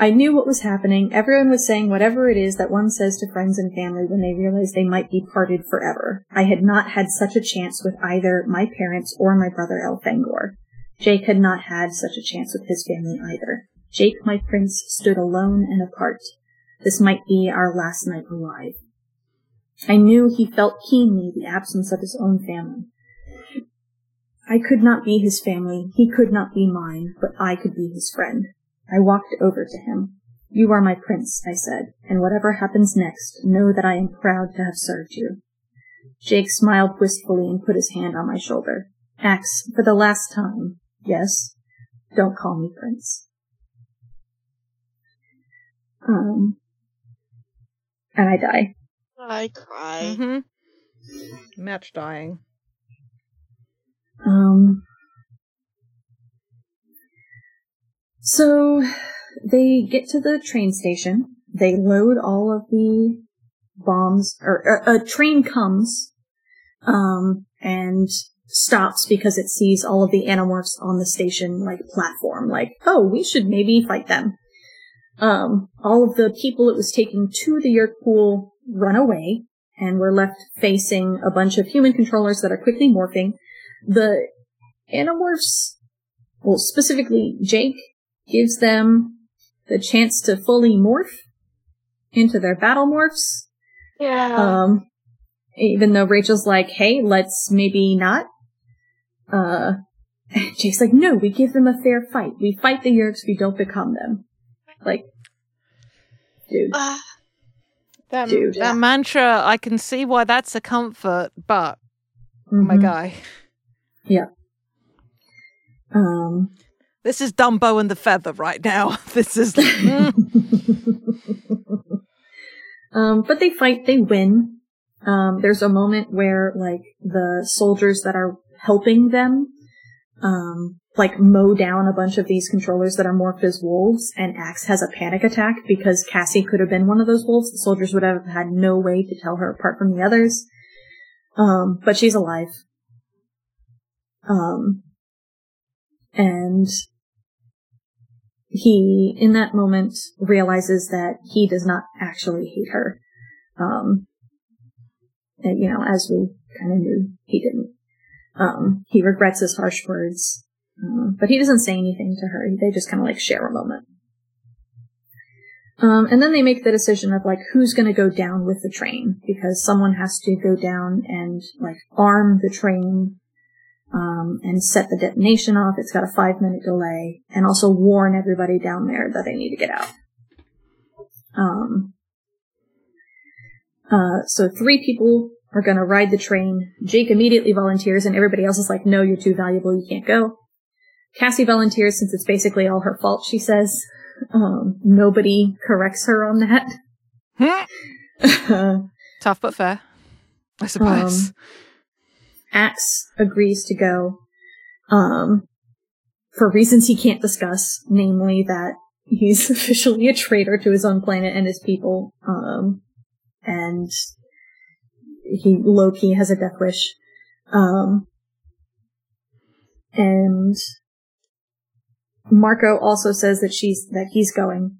I knew what was happening. Everyone was saying whatever it is that one says to friends and family when they realize they might be parted forever. I had not had such a chance with either my parents or my brother Elfangor. Jake had not had such a chance with his family either. Jake, my prince, stood alone and apart. This might be our last night alive. I knew he felt keenly the absence of his own family. I could not be his family, he could not be mine, but I could be his friend. I walked over to him. You are my prince, I said, and whatever happens next, know that I am proud to have served you. Jake smiled wistfully and put his hand on my shoulder. Ax, for the last time, yes, don't call me prince. Um, and I die. I cry. Mm-hmm. Match dying. Um, so they get to the train station. They load all of the bombs, or, or a train comes, um, and stops because it sees all of the animorphs on the station, like, platform. Like, oh, we should maybe fight them. Um, all of the people it was taking to the Yeerk pool run away, and we're left facing a bunch of human controllers that are quickly morphing. The Animorphs, well, specifically Jake, gives them the chance to fully morph into their battle morphs. Yeah. Um, even though Rachel's like, hey, let's maybe not. Uh, Jake's like, no, we give them a fair fight. We fight the Yeerks, we don't become them. Like, dude. Ah, That, Dude. that mantra, I can see why that's a comfort, but my Mhm. guy. Um, This is Dumbo and the Feather right now. This is. Mm. um, but they fight, they win. Um, there's a moment where, like, the soldiers that are helping them, um, like, mow down a bunch of these controllers that are morphed as wolves, and Ax has a panic attack because Cassie could have been one of those wolves. The soldiers would have had no way to tell her apart from the others. Um, but she's alive. Um, and he, in that moment, realizes that he does not actually hate her. Um, and, you know, as we kind of knew he didn't. Um, he regrets his harsh words, uh, but he doesn't say anything to her. They just kind of like share a moment. Um, and then they make the decision of like who's going to go down with the train because someone has to go down and like arm the train um, and set the detonation off. It's got a five minute delay, and also warn everybody down there that they need to get out. Um, uh, so three people are going to ride the train. Jake immediately volunteers, and everybody else is like, "No, you're too valuable. You can't go." Cassie volunteers since it's basically all her fault. She says, um, "Nobody corrects her on that." Tough but fair, I suppose. Ax agrees to go, um, for reasons he can't discuss, namely that he's officially a traitor to his own planet and his people, um, and he low-key has a death wish. Um, and Marco also says that she's, that he's going.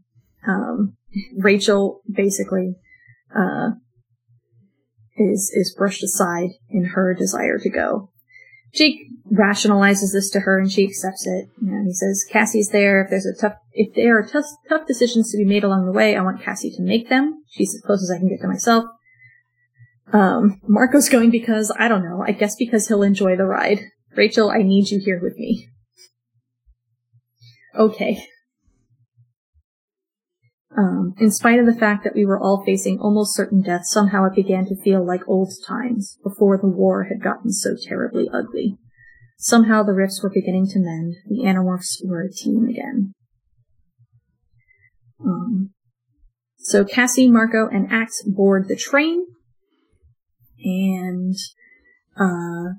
Um, Rachel basically, uh, is is brushed aside in her desire to go. Jake rationalizes this to her and she accepts it. And he says, Cassie's there. If there's a tough, if there are tough, tough decisions to be made along the way, I want Cassie to make them. She's as close as I can get to myself. Um, Marco's going because, I don't know, I guess because he'll enjoy the ride. Rachel, I need you here with me. Okay. Um, in spite of the fact that we were all facing almost certain death, somehow it began to feel like old times, before the war had gotten so terribly ugly. Somehow the rifts were beginning to mend. The Animorphs were a team again. Um, so Cassie, Marco, and Ax board the train and uh,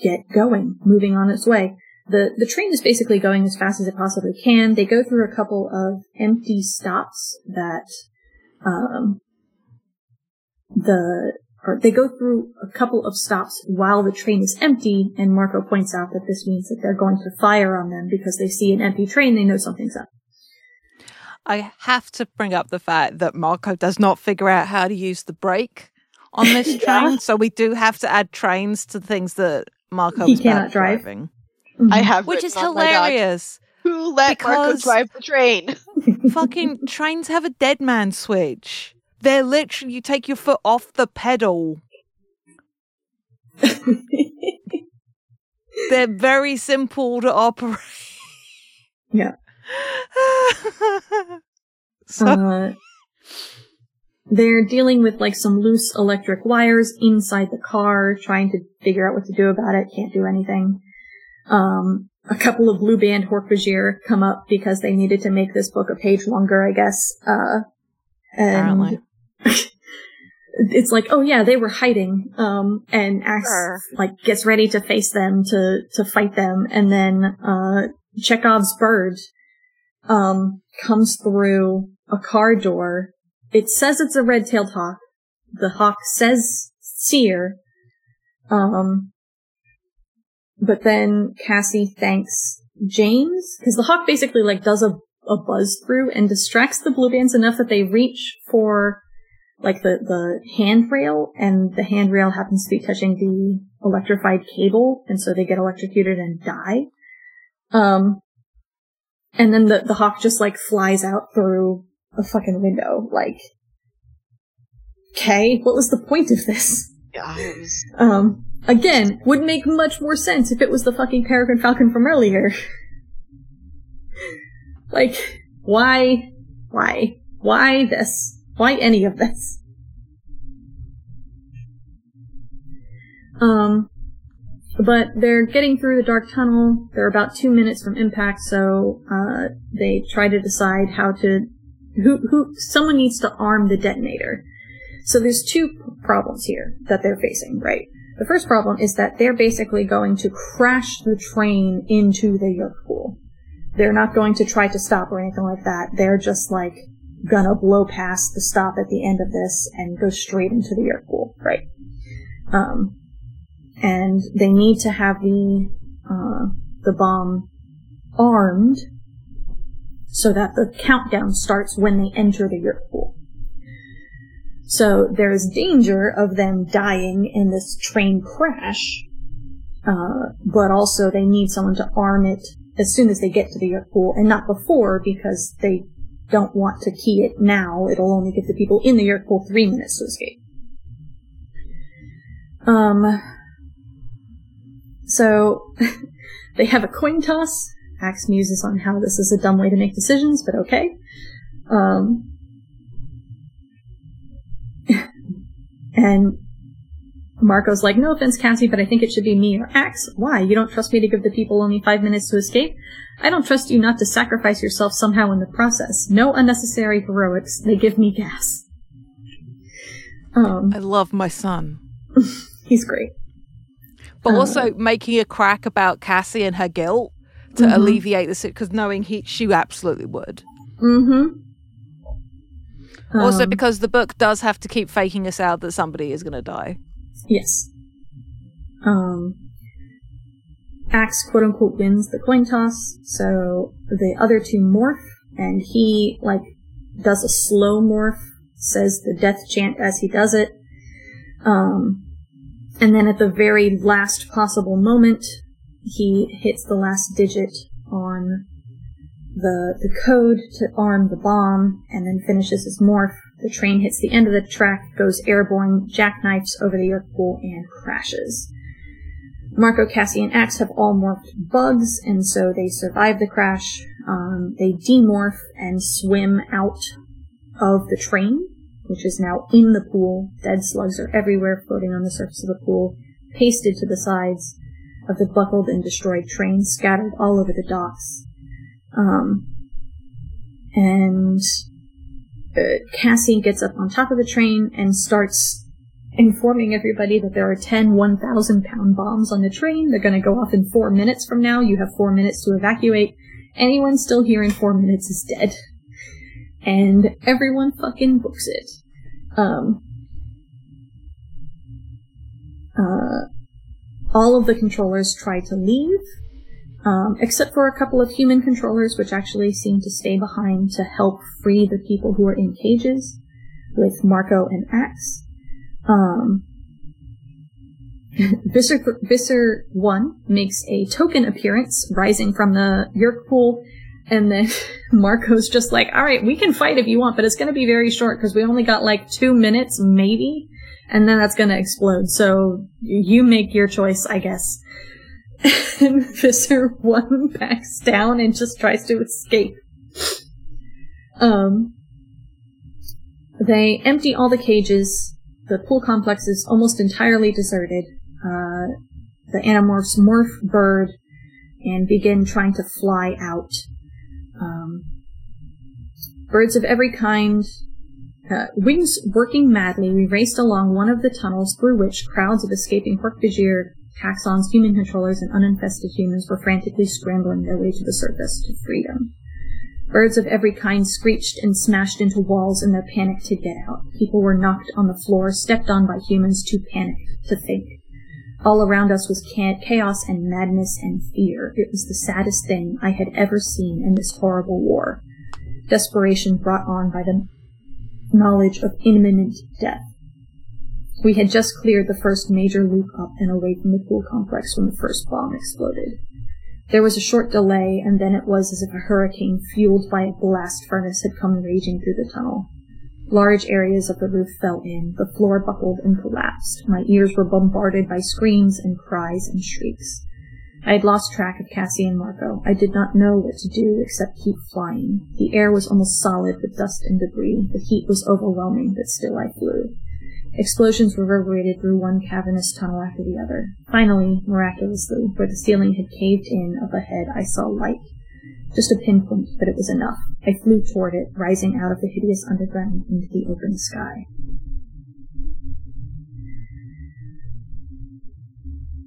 get going, moving on its way the the train is basically going as fast as it possibly can. They go through a couple of empty stops that um, the or they go through a couple of stops while the train is empty, and Marco points out that this means that they're going to fire on them because they see an empty train, they know something's up. I have to bring up the fact that Marco does not figure out how to use the brake on this Yeah. train, so we do have to add trains to things that Marco He cannot drive. driving. I have which is on my hilarious. Who let Marco drive the train? Fucking trains have a dead man switch. They're literally you take your foot off the pedal. They're very simple to operate. Yeah. so Uh, they're dealing with like some loose electric wires inside the car, trying to figure out what to do about it. Can't do anything. Um, a couple of blue band Hork-Bajir come up because they needed to make this book a page longer, I guess. Uh, and apparently. it's like, oh yeah, they were hiding. Um, and Ax Sure. like gets ready to face them to to fight them, and then uh, Chekhov's bird um comes through a car door. It says it's a red-tailed hawk. The hawk says seer. Um, but then Cassie thanks James because the hawk basically like does a a buzz through and distracts the blue bands enough that they reach for like the the handrail and the handrail happens to be touching the electrified cable and so they get electrocuted and die. Um and then the the hawk just like flies out through a fucking window like okay what was the point of this? Yeah, was um again would make much more sense if it was the fucking peregrine falcon from earlier. Like why why why this? Why any of this? Um but they're getting through the dark tunnel. They're about two minutes from impact so uh they try to decide how to who who someone needs to arm the detonator. So there's two problems here that they're facing right the first problem is that they're basically going to crash the train into the Yeerk pool. They're not going to try to stop or anything like that. They're just like gonna blow past the stop at the end of this and go straight into the Yeerk pool, right? Um, and they need to have the uh, the bomb armed so that the countdown starts when they enter the Yeerk pool. So there's danger of them dying in this train crash, uh, but also they need someone to arm it as soon as they get to the pool and not before because they don't want to key it now. It'll only give the people in the pool three minutes to escape. Um, so they have a coin toss. Ax muses on how this is a dumb way to make decisions, but okay. Um, and Marco's like, no offense, Cassie, but I think it should be me or Ax. Why? You don't trust me to give the people only five minutes to escape? I don't trust you not to sacrifice yourself somehow in the process. No unnecessary heroics. They give me gas. Um, I love my son. he's great. But Uh, also making a crack about Cassie and her guilt to Mhm. alleviate the suit because knowing he she absolutely would. Mm-hmm. Also Um, because the book does have to keep faking us out that somebody is going to die. Yes. Um, Ax quote unquote wins the coin toss, so the other two morph, and he, like, does a slow morph, says the death chant as he does it. Um, and then at the very last possible moment, he hits the last digit on the the code to arm the bomb, and then finishes his morph. The train hits the end of the track, goes airborne, jackknifes over the Yeerk pool, and crashes. Marco, Cassie, and Ax have all morphed bugs, and so they survive the crash. Um, they demorph and swim out of the train, which is now in the pool. Dead slugs are everywhere, floating on the surface of the pool, pasted to the sides of the buckled and destroyed train, scattered all over the docks. Um, and uh, Cassie gets up on top of the train and starts informing everybody that there are 10 1,000 pound bombs on the train. They're going to go off in four minutes from now. You have four minutes to evacuate. Anyone still here in four minutes is dead. And everyone fucking books it. Um, uh, all of the controllers try to leave, um, except for a couple of human controllers, which actually seem to stay behind to help free the people who are in cages, with Marco and Ax. Um, Visser, Visser 1 makes a token appearance rising from the Yeerk pool, and then Marco's just like, alright, we can fight if you want, but it's gonna be very short because we only got like two minutes, maybe, and then that's gonna explode, so you make your choice, I guess. And Visser 1 backs down and just tries to escape. Um, they empty all the cages the pool complex is almost entirely deserted. Uh, the animorphs morph bird and begin trying to fly out. Um, birds of every kind, uh, wings working madly, we raced along one of the tunnels through which crowds of escaping Hork-Bajir, taxxons, human controllers, and uninfested humans were frantically scrambling their way to the surface to freedom. Birds of every kind screeched and smashed into walls in their panic to get out. People were knocked on the floor, stepped on by humans too panicked to think. All around us was chaos and madness and fear. It was the saddest thing I had ever seen in this horrible war. Desperation brought on by the knowledge of imminent death. We had just cleared the first major loop up and away from the pool complex when the first bomb exploded. There was a short delay, and then it was as if a hurricane fueled by a blast furnace had come raging through the tunnel. Large areas of the roof fell in, the floor buckled and collapsed. My ears were bombarded by screams and cries and shrieks. I had lost track of Cassie and Marco. I did not know what to do except keep flying. The air was almost solid with dust and debris. The heat was overwhelming, but still I flew. Explosions reverberated through one cavernous tunnel after the other. Finally, miraculously, where the ceiling had caved in up ahead, I saw light. Just a pinpoint, but it was enough. I flew toward it, rising out of the hideous underground into the open sky.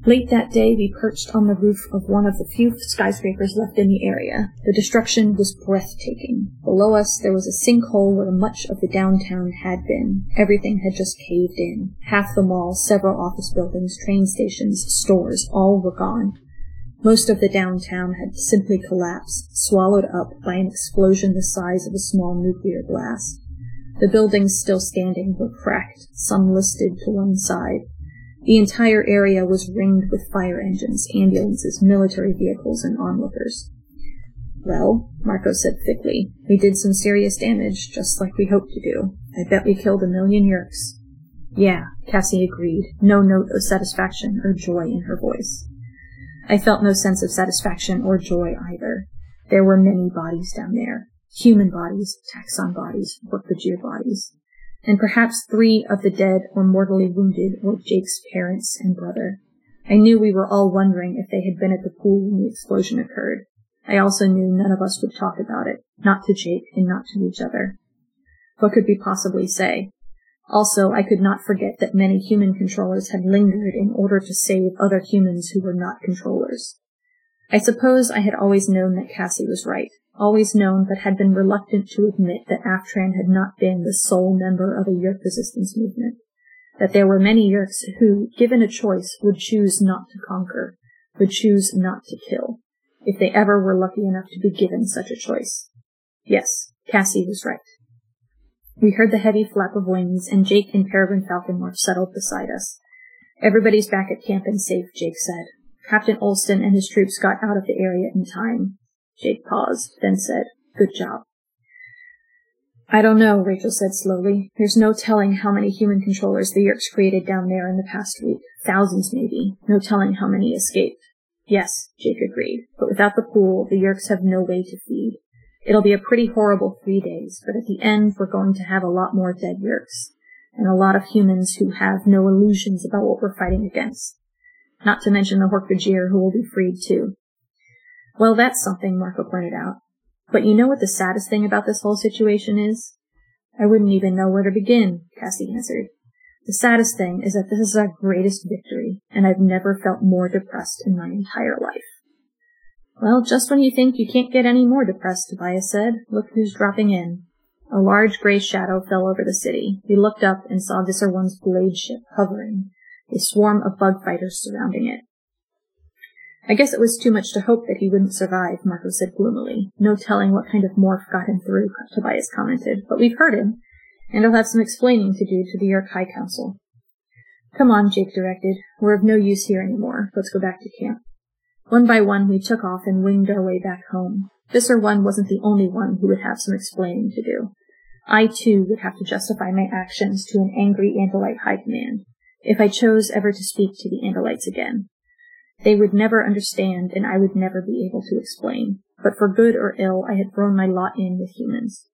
Late that day, we perched on the roof of one of the few skyscrapers left in the area. The destruction was breathtaking. Below us, there was a sinkhole where much of the downtown had been. Everything had just caved in. Half the mall, several office buildings, train stations, stores, all were gone. Most of the downtown had simply collapsed, swallowed up by an explosion the size of a small nuclear blast. The buildings still standing were cracked, some listed to one side. The entire area was ringed with fire engines, ambulances, military vehicles, and onlookers. Well, Marco said thickly, we did some serious damage, just like we hoped to do. I bet we killed a million Yeerks. Yeah, Cassie agreed, no note of satisfaction or joy in her voice. I felt no sense of satisfaction or joy either. There were many bodies down there. Human bodies, taxxon bodies, Hork-Bajir bodies and perhaps three of the dead or mortally wounded were Jake's parents and brother. I knew we were all wondering if they had been at the pool when the explosion occurred. I also knew none of us would talk about it, not to Jake and not to each other. What could we possibly say? Also, I could not forget that many human controllers had lingered in order to save other humans who were not controllers. I suppose I had always known that Cassie was right always known but had been reluctant to admit that Aftran had not been the sole member of a Yeerk resistance movement, that there were many Yeerks who, given a choice, would choose not to conquer, would choose not to kill, if they ever were lucky enough to be given such a choice. Yes, Cassie was right. We heard the heavy flap of wings, and Jake and Peregrine Falconmorph settled beside us. Everybody's back at camp and safe, Jake said. Captain Olston and his troops got out of the area in time. Jake paused, then said, Good job. I don't know, Rachel said slowly. There's no telling how many human controllers the Yeerks created down there in the past week. Thousands, maybe. No telling how many escaped. Yes, Jake agreed, but without the pool, the Yeerks have no way to feed. It'll be a pretty horrible three days, but at the end we're going to have a lot more dead Yeerks, and a lot of humans who have no illusions about what we're fighting against. Not to mention the Hork-Bajir who will be freed too. Well, that's something, Marco pointed out. But you know what the saddest thing about this whole situation is? I wouldn't even know where to begin, Cassie answered. The saddest thing is that this is our greatest victory, and I've never felt more depressed in my entire life. Well, just when you think you can't get any more depressed, Tobias said, look who's dropping in. A large gray shadow fell over the city. We looked up and saw Visser One's blade ship hovering, a swarm of bug fighters surrounding it. I guess it was too much to hope that he wouldn't survive, Marco said gloomily. No telling what kind of morph got him through, Tobias commented, but we've heard him, and he'll have some explaining to do to the Yeerk High Council. Come on, Jake directed. We're of no use here anymore. Let's go back to camp. One by one, we took off and winged our way back home. Visser One wasn't the only one who would have some explaining to do. I, too, would have to justify my actions to an angry Andalite High Command, if I chose ever to speak to the Andalites again. They would never understand, and I would never be able to explain. But for good or ill, I had thrown my lot in with humans.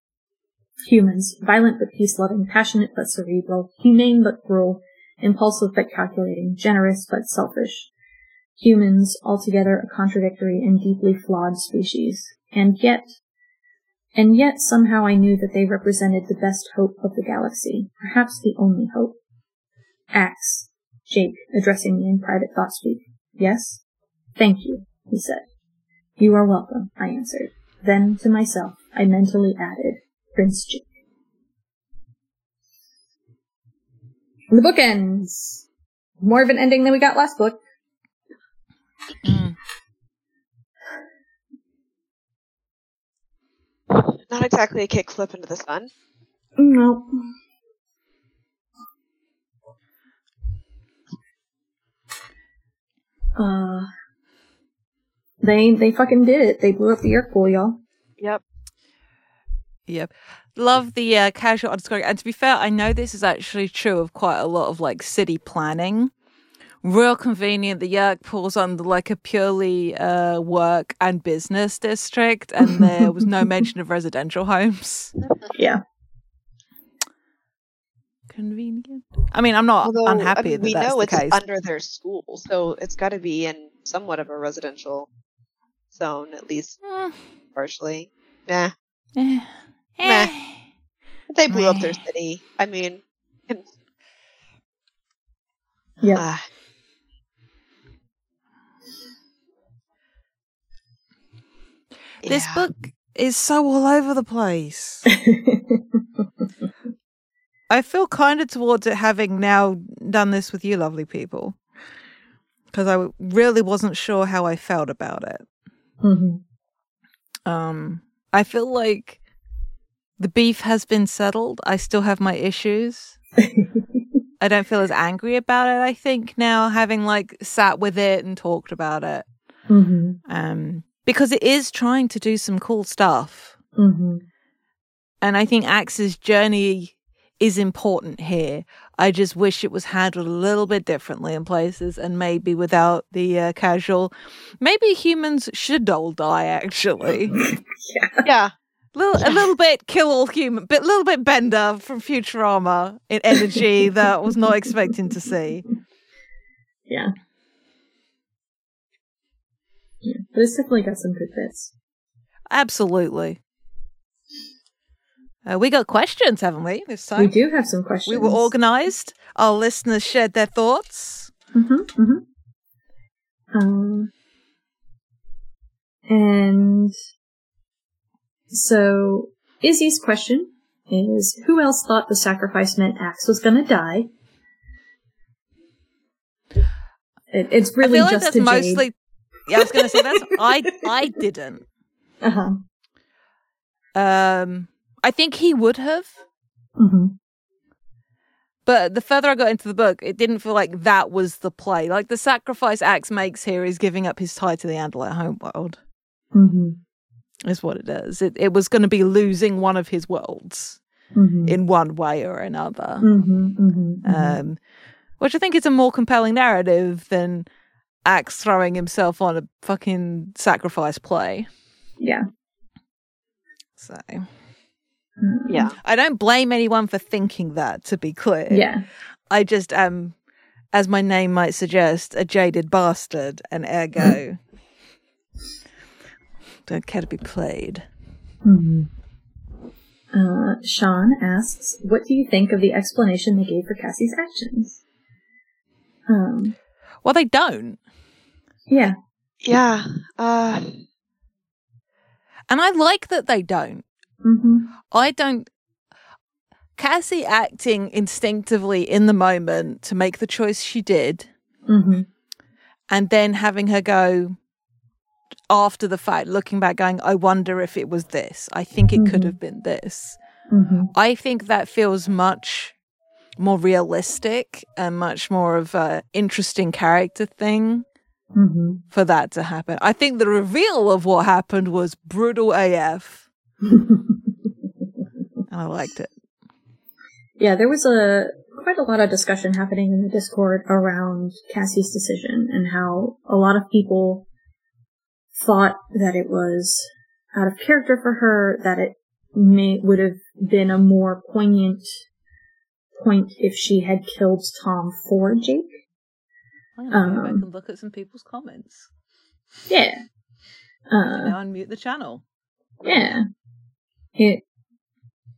Humans, violent but peace-loving, passionate but cerebral, humane but cruel, impulsive but calculating, generous but selfish. Humans, altogether a contradictory and deeply flawed species. And yet, and yet somehow I knew that they represented the best hope of the galaxy, perhaps the only hope. Ax, Jake, addressing me in private thought speak. Yes? Thank you, he said. You are welcome, I answered. Then, to myself, I mentally added, Prince Jake. The book ends. More of an ending than we got last book. Mm. Not exactly a kickflip into the sun. No. Uh, they they fucking did it. They blew up the Yeerk pool, y'all. Yep. Yep. Love the uh, casual underscoring. And to be fair, I know this is actually true of quite a lot of like city planning. Real convenient. The Yeerk pulls under like a purely uh, work and business district, and there was no mention of residential homes. Yeah. Convenient. I mean, I'm not Although, unhappy I mean, that we that's know the it's case. under their school, so it's got to be in somewhat of a residential zone, at least Mm, partially. Nah, eh, Meh. eh. they blew up their city. I mean, Yeah. ah, This yeah. book is so all over the place. I feel kind of towards it having now done this with you, lovely people, because I really wasn't sure how I felt about it. hmm Um, I feel like the beef has been settled. I still have my issues. I don't feel as angry about it. I think now, having like sat with it and talked about it, hmm um, because it is trying to do some cool stuff. hmm And I think Ax's journey is important here. I just wish it was handled a little bit differently in places and maybe without the uh, casual. Maybe humans should all die, actually. Yeah. yeah, little, a little bit kill all human, but a little bit Bender from Futurama in energy that I was not expecting to see. Yeah. Yeah. But it's definitely got some good bits. Absolutely. Uh, we got questions, haven't we, this time? We do have some questions. We were organized. Our listeners shared their thoughts. Mm-hmm, mm-hmm. Um, and so Izzy's question is, who else thought the sacrifice meant Ax was gonna die? It, it's really I feel like just that's to mostly. Yeah, I was going to say that's. I I didn't. Uh huh. Um, I think he would have, hmm But the further I got into the book, it didn't feel like that was the play. Like the sacrifice Ax makes here is giving up his tie to the Andalite homeworld, hmm is what it is. It, it was going to be losing one of his worlds hmm in one way or another. hmm hmm um, which I think is a more compelling narrative than Ax throwing himself on a fucking sacrifice play. yeah. So. Yeah. I don't blame anyone for thinking that. To be clear, Yeah. I just am, as my name might suggest, a jaded bastard, and ergo don't care to be played. Mhm. Uh, Sean asks, "What do you think of the explanation they gave for Cassie's actions?" Um, Well, they don't, yeah, Yeah. Uh, and I like that they don't. Hmm I don't. Cassie acting instinctively in the moment to make the choice she did, hmm and then having her go after the fact, looking back, going, I wonder if it was this. I think it could Mhm. have been this. hmm I think that feels much more realistic and much more of an interesting character thing hmm for that to happen. I think the reveal of what happened was brutal AF, I liked it. yeah, there was a quite a lot of discussion happening in the Discord around Cassie's decision and how a lot of people thought that it was out of character for her, that it may would have been a more poignant point if she had killed Tom for Jake. I'm gonna go back Um, and look at some people's comments. Yeah. Uh, Now unmute the channel. yeah. It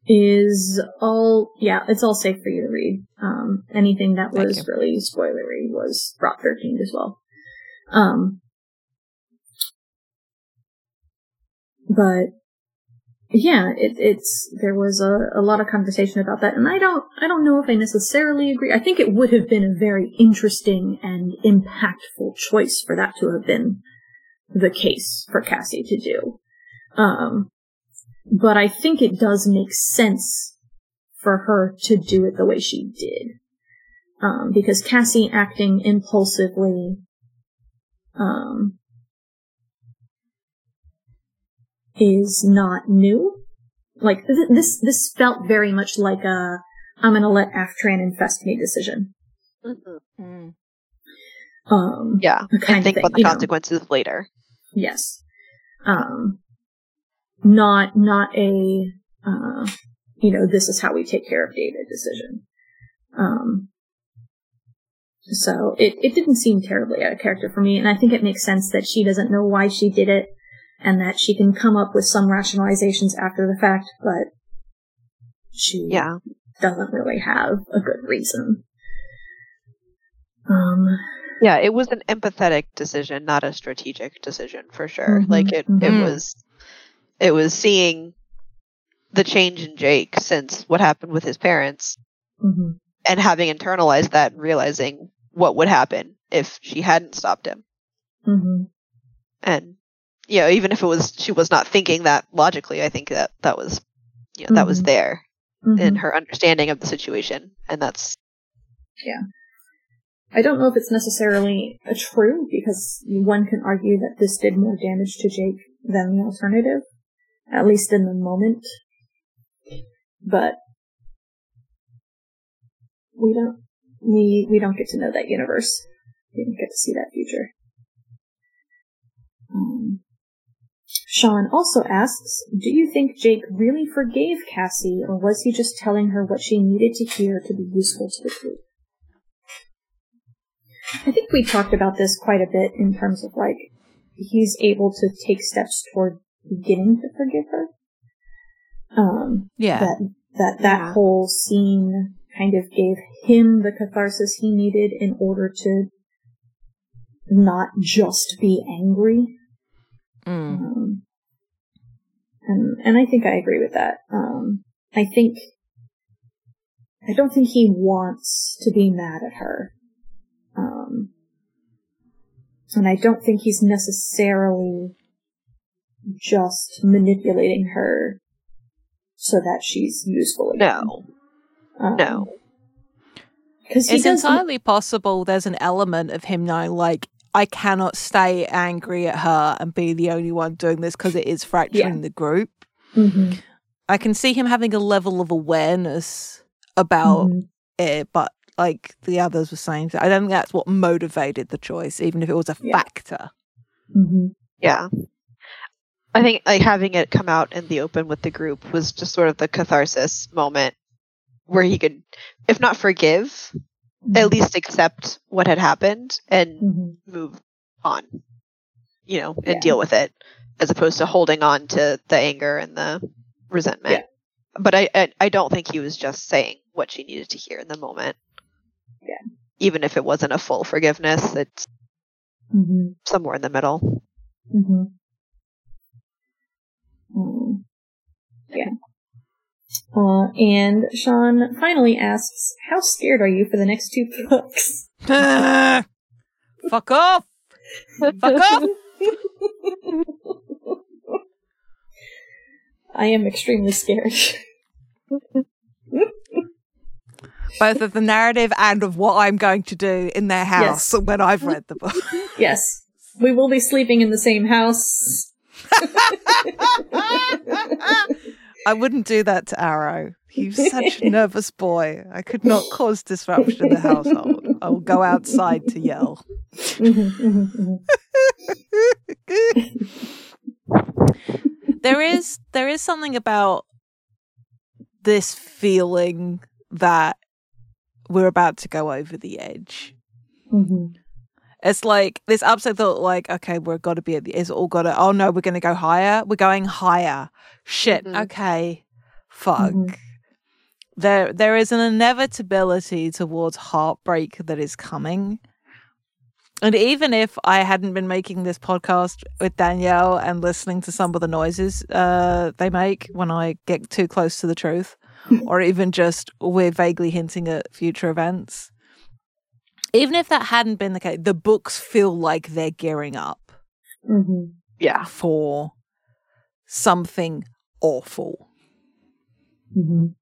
is all, yeah, it's all safe for you to read. Um, anything that was really spoilery was ROT13 as well. Um, but yeah, it, it's, there was a, a lot of conversation about that, and I don't, I don't know if I necessarily agree. I think it would have been a very interesting and impactful choice for that to have been the case for Cassie to do. Um, but I think it does make sense for her to do it the way she did. Um, because Cassie acting impulsively, um, is not new. Like th- this, this felt very much like a "I'm gonna let Aftran infest me" decision. mhm. Mm. Um, Yeah. the kind And think of thing, about the you know. consequences later. Yes. Um, not, not a, uh, you know, this is how we take care of data decision. Um, so it, it didn't seem terribly out of character for me, and I think it makes sense that she doesn't know why she did it, and that she can come up with some rationalizations after the fact, but she Yeah. doesn't really have a good reason. Um, Yeah, it was an empathetic decision, not a strategic decision for sure. Mhm, Like it, it mhm. was, it was seeing the change in Jake since what happened with his parents, mhm, and having internalized that, and realizing what would happen if she hadn't stopped him. mhm. And you know, even if it was she was not thinking that logically, I think that that was, you know, that was Mhm. there in her understanding of the situation, and that's Yeah. I don't know if it's necessarily a true because one can argue that this did more damage to Jake than the alternative, at least in the moment. But we don't we we don't get to know that universe. We don't get to see that future. Um, Sean also asks, "Do you think Jake really forgave Cassie, or was he just telling her what she needed to hear to be useful to the group?" I think we talked about this quite a bit in terms of like he's able to take steps toward beginning to forgive her. Um, Yeah. that that that Yeah. whole scene kind of gave him the catharsis he needed in order to not just be angry. Mm. Um, and and I think I agree with that. Um, I think I don't think he wants to be mad at her. Um, and I don't think he's necessarily just manipulating her so that she's useful again. no. Um, No. because It's does. entirely possible there's an element of him knowing, like, I cannot stay angry at her and be the only one doing this because it is fracturing the group. Mhm, I can see him having a level of awareness about mhm. it, but like the others were saying, I don't think that's what motivated the choice, even if it was a Yeah. factor. Mhm. Yeah. I think like having it come out in the open with the group was just sort of the catharsis moment where he could, if not forgive, at least accept what had happened and Mhm. move on, you know, and Yeah. deal with it, as opposed to holding on to the anger and the resentment. Yeah. But I, I, I don't think he was just saying what she needed to hear in the moment. Yeah. Even if it wasn't a full forgiveness, it's Mhm. somewhere in the middle. Mm. Yeah. Uh, and Sean finally asks, "How scared are you for the next two books?" Fuck off! Fuck off! I am extremely scared. Both of the narrative and of what I'm going to do in their house when I've read the book. yes, we will be sleeping in the same house. I wouldn't do that to Arrow. He's such a nervous boy. I could not cause disruption in the household. I will go outside to yell. There is there is something about this feeling that we're about to go over the edge. Mhm. It's like this upset thought, like, okay, we're got to be at the. It's all got to. Oh no, we're going to go higher. We're going higher. Shit. Mhm. Okay. Fuck. Mhm. There, there is an inevitability towards heartbreak that is coming. And even if I hadn't been making this podcast with Danielle and listening to some of the noises uh, they make when I get too close to the truth, or even just we're vaguely hinting at future events, even if that hadn't been the case, the books feel like they're gearing up Mhm. Yeah. for something awful. Mhm.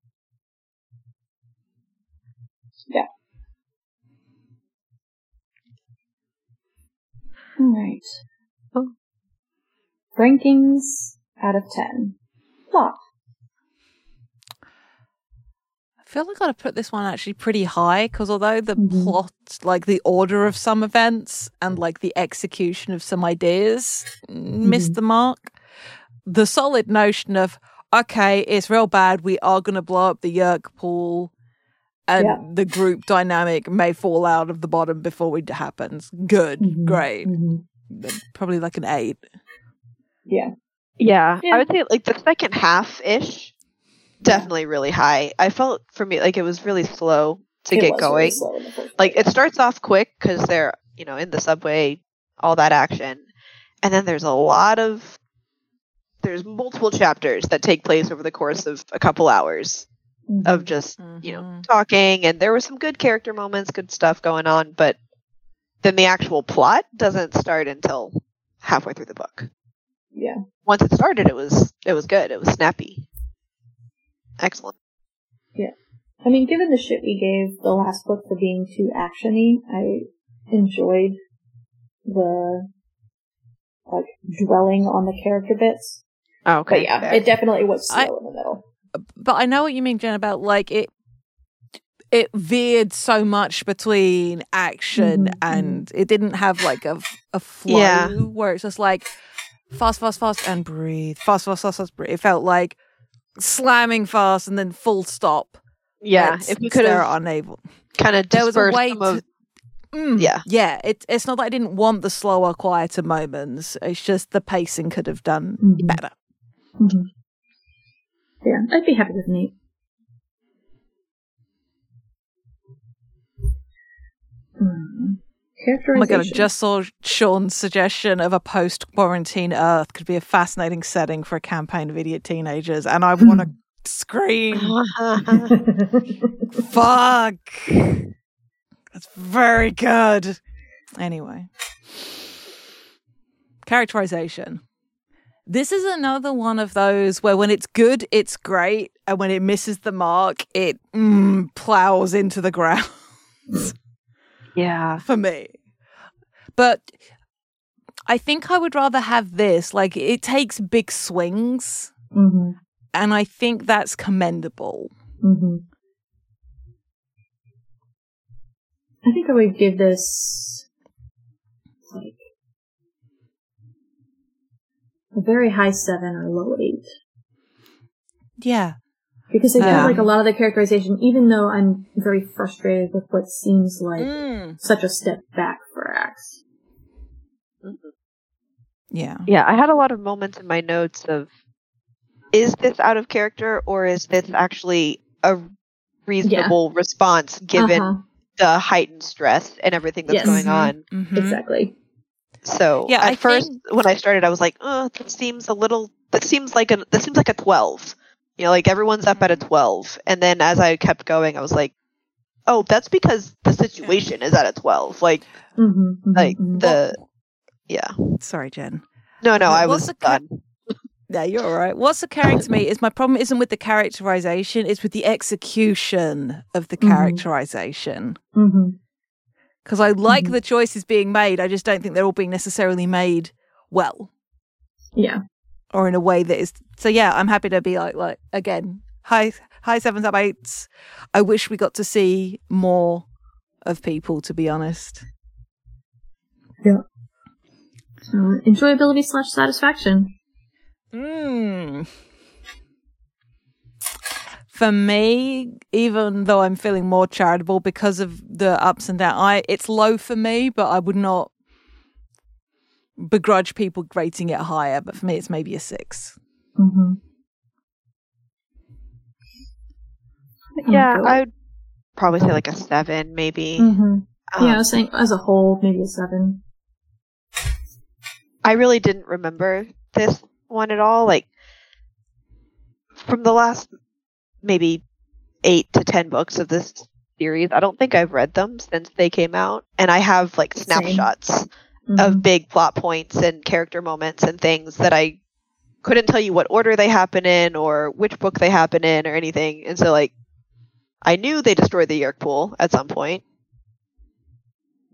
Yeah. All right. Oh. Rankings out of 10. Plot. I feel like I gotta put this one actually pretty high because although the Mhm. plot, like the order of some events and like the execution of some ideas, missed the mark. The solid notion of okay, it's real bad. We are gonna blow up the Yeerk pool, and Yeah. the group dynamic may fall out of the bottom before it happens. Good, Mhm. great, Mhm. probably like an eight. Yeah. Yeah, Yeah. I would say like the second half ish, definitely really high. I felt for me like it was really slow to It get was really going. slow in the like it starts off quick because they're you know in the subway, all that action, and then there's a lot of there's multiple chapters that take place over the course of a couple hours Mhm. of just you know Mhm. talking, and there were some good character moments, good stuff going on, but then the actual plot doesn't start until halfway through the book. Yeah. Once it started, it was it was good. It was snappy. Excellent. Yeah. I mean, given the shit we gave the last book for being too actiony, I enjoyed the like dwelling on the character bits. Oh, okay. But yeah, fair. it definitely was slow I- in the middle. but I know what you mean, Jen, about like it it veered so much between action Mhm, and it didn't have like a, a flow Yeah. where it's just like fast, fast, fast and breathe. Fast, fast, fast, fast, breathe. It felt like slamming fast and then full stop. yeah. If you could have unable. kind of There was a way to Mm, Yeah. Yeah. It, it's not that I didn't want the slower, quieter moments. It's just the pacing could have done Mhm. better. Mhm. Yeah, I'd be happy with an Oh my god, I just saw Sean's suggestion of a post quarantine Earth could be a fascinating setting for a campaign of idiot teenagers, and I want to scream. Fuck! That's very good. Anyway, characterization. This is another one of those where when it's good, it's great, and when it misses the mark, it mm, plows into the ground Yeah. for me. But I think I would rather have this. Like, it takes big swings, Mm-hmm. and I think that's commendable. Mm-hmm. I think I would give this like a very high seven or low eight Yeah. Because I feel Yeah. like a lot of the characterization, even though I'm very frustrated with what seems like Mm. such a step back for Ax. Yeah. Yeah, I had a lot of moments in my notes of is this out of character or is this actually a reasonable response given Uh-huh. the heightened stress and everything that's Yes. going Mhm. on? Mhm. Exactly. So Yeah, at I first think- when I started I was like, "Oh, that seems a little that seems like a that seems like a 12." You know, like everyone's up at a mm-hmm. 12. And then as I kept going, I was like, "Oh, that's because the situation is at a 12." Like Mm-hmm, mm-hmm like mm-hmm. the yeah. Sorry, Jen. No, no, I what's was the ca- done. Yeah, you're all right. What's occurring to me is my problem isn't with the characterization, it's with the execution of the Mhm. characterization. Because I like the choices being made, I just don't think they're all being necessarily made well Yeah. Or in a way that is. So yeah, I'm happy to be like, like again, high high sevens up eights. I wish we got to see more of people, to be honest. Yeah. So enjoyability slash satisfaction. Mm. For me, even though I'm feeling more charitable because of the ups and downs, I it's low for me, but I would not begrudge people rating it higher. But for me, it's maybe a six. Mm-hmm. Yeah, I would probably say like a 7 maybe. hmm Um, yeah, I was saying as a whole, maybe a seven. I really didn't remember this one at all. Like from the last maybe eight to ten books of this series, I don't think I've read them since they came out, and I have like Same. Mhm. of big plot points and character moments and things that I couldn't tell you what order they happen in or which book they happen in or anything. And so like I knew they destroyed the Yeerk pool at some point.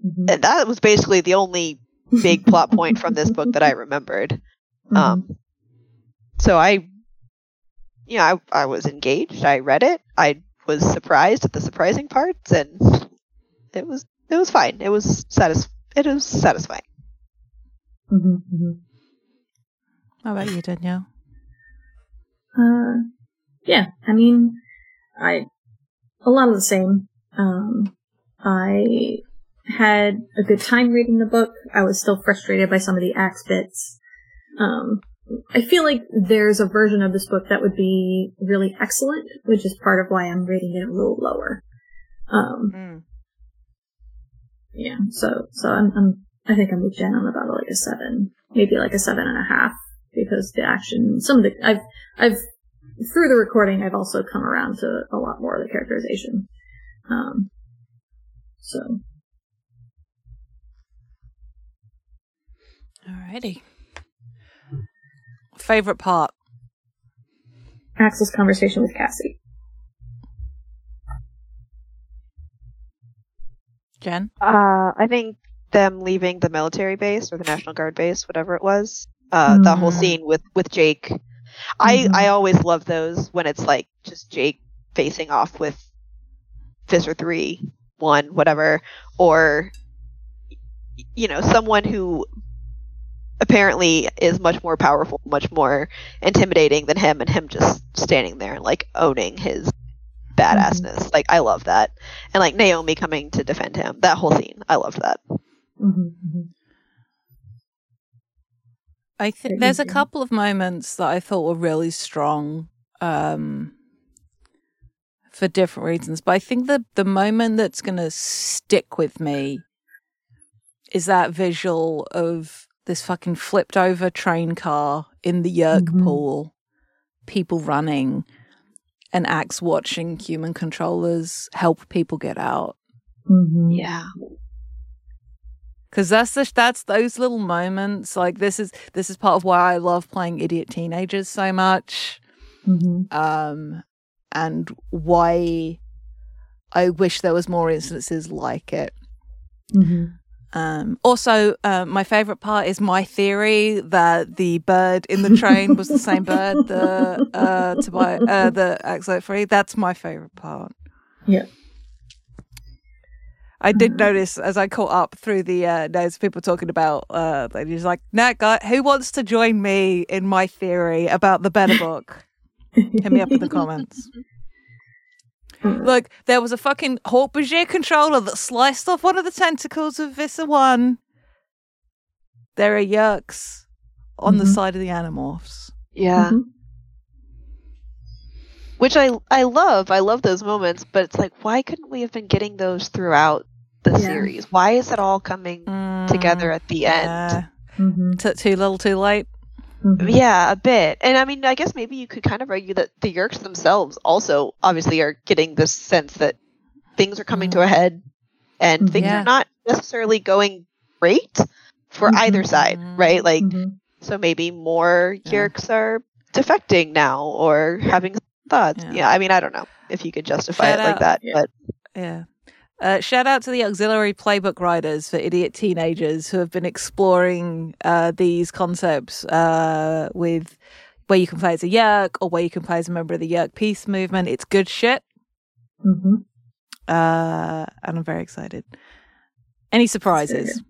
Mhm. And that was basically the only big plot point from this book that I remembered. Mhm. Um, so I, you know, I, I was engaged. I read it. I was surprised at the surprising parts, and it was it was fine. It was satis it was satisfying. Mhm, mhm. How about you, Danielle? Uh, yeah, I mean, I a lot of the same. Um, I had a good time reading the book. I was still frustrated by some of the Ax bits. Um, I feel like there's a version of this book that would be really excellent, which is part of why I'm rating it a little lower. Um, Mm. Yeah, so so I'm, I'm I think I'm with Jen on about like a seven, maybe like a seven and a half, because the action, some of the I've I've through the recording, I've also come around to a lot more of the characterization. Um, so Alrighty. Favorite part? Axel's conversation with Cassie. Jen? Uh, I think them leaving the military base or the National Guard base, whatever it was. Uh, that whole scene with with Jake. I Mhm. I always love those when it's like just Jake facing off with Visser three, one, whatever, or you know someone who apparently is much more powerful, much more intimidating than him, and him just standing there and like owning his badassness. Like I love that, and like Naomi coming to defend him. That whole scene, I loved that. Mm-hmm, mm-hmm. I think there's a couple of moments that I thought were really strong um, for different reasons, but I think the the moment that's going to stick with me is that visual of this fucking flipped over train car in the Yeerk Mhm. pool, people running, and Ax watching human controllers help people get out. Mm-hmm. Yeah. because that's the, that's those little moments. Like this is this is part of why I love playing idiot teenagers so much, Mm-hmm. um, and why I wish there was more instances like it. Mm-hmm. Um, also, uh, my favorite part is my theory that the bird in the train was the same bird the uh, uh, the Axo free. That's my favorite part. Yeah. I did Mhm. notice as I caught up through the uh, notes, people talking about uh, that he's like, "Nat, guy, who wants to join me in my theory about the better book? Hit me up in the comments." Look, there was a fucking Hork-Bajir controller that sliced off one of the tentacles of Visser One. There are yeerks on the Mhm. side of the Animorphs. Yeah. Mhm. Which I I love. I love those moments, but it's like why couldn't we have been getting those throughout the Yeah. series? Why is it all coming together at the end? Yeah. Mm-hmm. T- too little, too late. Mm-hmm. Yeah, a bit. And I mean, I guess maybe you could kind of argue that the Yeerks themselves also obviously are getting this sense that things are coming to a head and things Yeah. are not necessarily going great for Mhm. either side, right? Like, Mm-hmm. so maybe more Yeah. Are defecting now or having thoughts. Yeah. Yeah. I mean, I don't know if you could justify it like out. that, but Yeah. Uh, shout out to the auxiliary playbook writers for idiot teenagers who have been exploring uh, these concepts uh, with where you can play as a yeerk or where you can play as a member of the yeerk peace movement. It's good shit, Mm-hmm. uh, and I'm very excited. Any surprises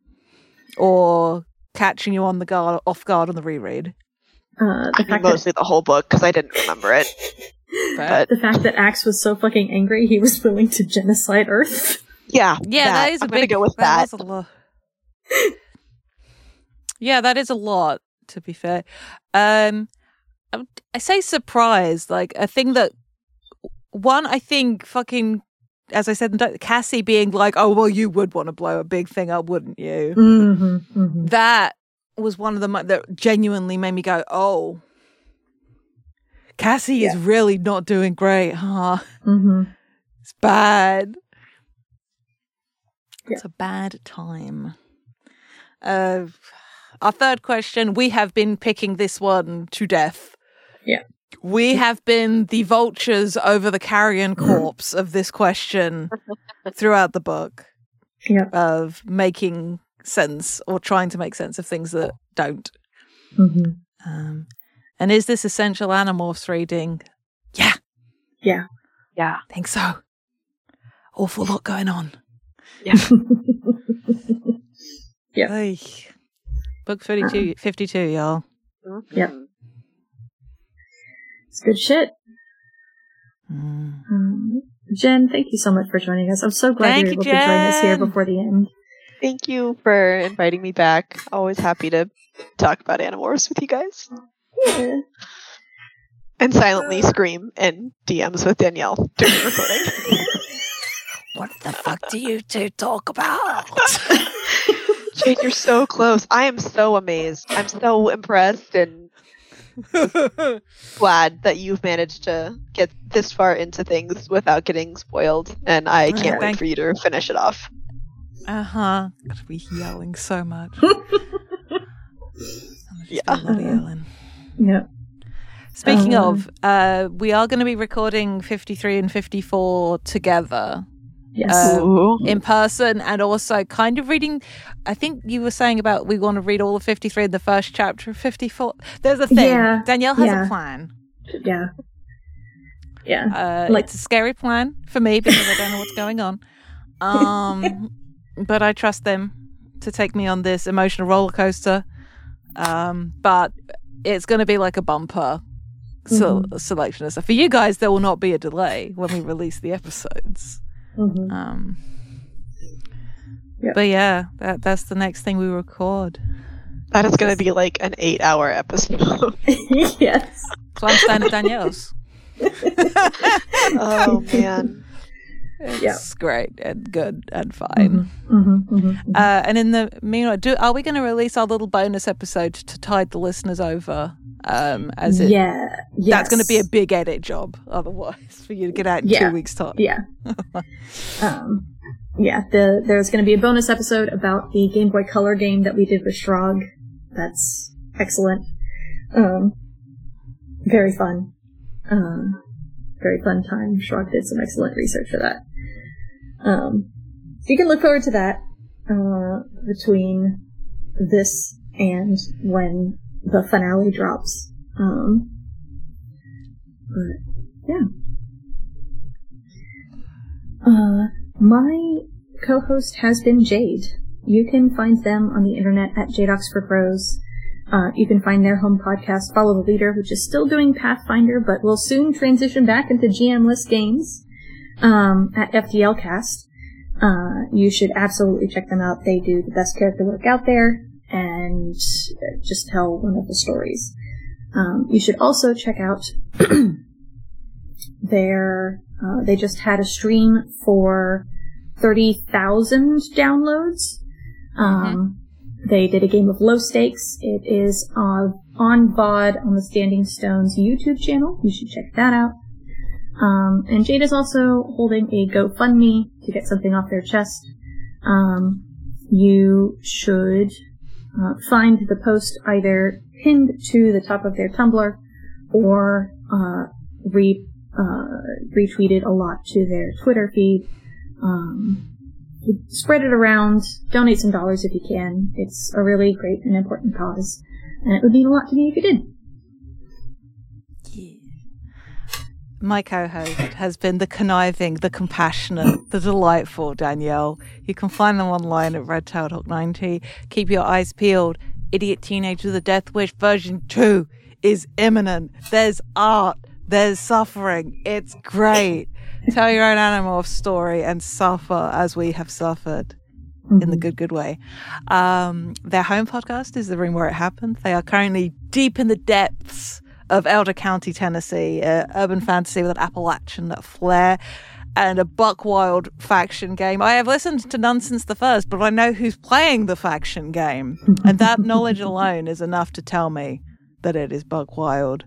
or catching you on the guard off guard on the reread? Uh, I the mean, fact that mostly the whole book because I didn't remember it. But the fact that Ax was so fucking angry he was willing to genocide Earth. yeah, Yeah, that is a I'm gonna big. go with that. was a lot. yeah, that is a lot. To be fair, um, I, I say surprised. Like a thing that one, I think fucking, as I said, Cassie being like, "Oh well, you would want to blow a big thing up, wouldn't you?" Mm-hmm. Mm-hmm. That was one of the mo- that genuinely made me go, "Oh." Cassie is really not doing great, huh? Mm-hmm. It's bad. Yeah. It's a bad time. Uh, our third question we have been picking this one to death. Yeah. We have been the vultures over the carrion corpse of this question throughout the book Yeah. of making sense or trying to make sense of things that don't. Mm-hmm. Um, and is this essential Animorphs reading? Yeah, Yeah. Yeah. I think so. Awful lot going on. Yeah. Hey. Book 52, 52 y'all. Yep. Mhm. it's good shit. Mm. Um, Jen, thank you so much for joining us. I'm so glad Thank you were you, able to join us here before the end. Thank you for inviting me back. Always happy to talk about Animorphs with you guys. Yeah. And silently scream in DMs with Danielle during the recording. What the fuck do you two talk about? Jade, you're so close. I am so amazed. I'm so impressed and glad that you've managed to get this far into things without getting spoiled. And I can't wait for you to finish it off. uh huh. Gotta be yelling so much. Yeah. A lot of yelling. Yeah. Speaking Um, of, uh, we are going to be recording 53 and 54 together Yes. Ooh. in person and also kind of reading. I think you were saying about we want to read all of 53 in the first chapter of 54. There's a thing. Yeah, Danielle has yeah. a plan. yeah. Yeah. Uh, Like- it's a scary plan for me because I don't know what's going on. Um, but I trust them to take me on this emotional roller coaster. Um, but it's going to be like a bumper so, selection and stuff. For you guys, there will not be a delay when we release the episodes. Mhm. Um, Yep. But yeah, that that's the next thing we record. That is going to be like an eight hour episode. yes. So I'm staying Danielle's. oh, man. It's Yeah. great and good and fine. Mm-hmm, mm-hmm, Uh, and in the meanwhile, do are we going to release our little bonus episode to tide the listeners over? Um, as it yeah. Yes. that's going to be a big edit job otherwise for you to get out in Yeah. two weeks time. Yeah. um, yeah, the, there's going to be a bonus episode about the Game Boy Color game that we did with Shrog. That's excellent. Um, very fun. Um, very fun time. Shrog did some excellent research for that. Um, so you can look forward to that uh, between this and when the finale drops. Um, but yeah. Uh, my co-host has been Jade. You can find them on the internet at Jadox for Pros. Uh, you can find their home podcast, Follow the Leader, which is still doing Pathfinder, but will soon transition back into GMless games um, at FTLcast. Uh, you should absolutely check them out. They do the best character work out there and just tell one of the stories. Um, you should also check out their. Uh, they just had a stream for thirty thousand downloads. Um, They did a game of low stakes. It is uh, on VOD on the Standing Stones YouTube channel. You should check that out. Um, and Jade is also holding a GoFundMe to get something off their chest. Um, you should uh, find the post either pinned to the top of their Tumblr or uh, re, uh, retweeted a lot to their Twitter feed. Um, spread it around, donate some dollars if you can. It's a really great and important cause, and it would mean a lot to me if you did. My co host has been the conniving, the compassionate, the delightful Danielle. You can find them online at Red Tailed Hawk 90. Keep your eyes peeled. Idiot Teenager with a Death Wish version 2 is imminent. There's art, there's suffering. It's great. Tell your own Animorph story and suffer as we have suffered in the good, good way. Um, their home podcast is The Room Where It Happened. They are currently deep in the depths of Elder County, Tennessee, uh, urban fantasy with an Appalachian flair and a Buckwild faction game. I have listened to none since the first, but I know who's playing the faction game. and that knowledge alone is enough to tell me that it is Buckwild.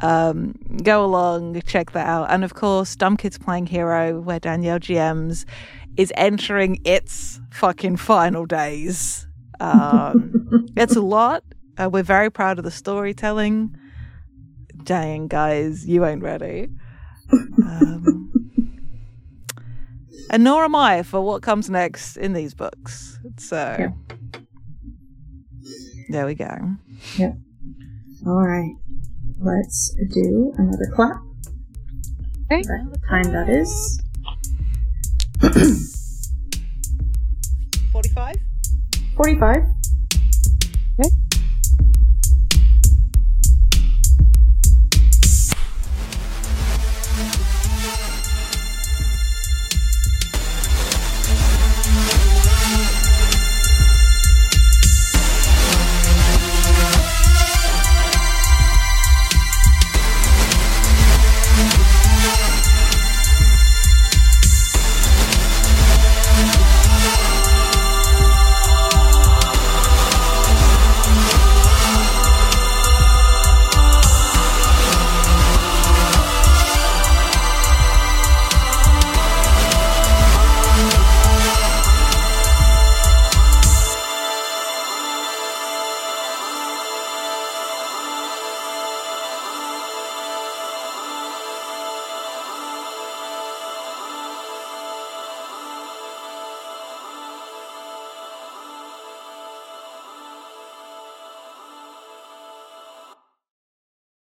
Um, go along, check that out. And of course, Dumb Kids Playing Hero, where Danielle GMs is entering its fucking final days. Um, it's a lot. Uh, we're very proud of the storytelling. Dang, guys, you ain't ready. Um, and nor am I for what comes next in these books. So, Yeah. there we go. Yep. All right. Let's do another clap. Okay. What time that is? 45? 45.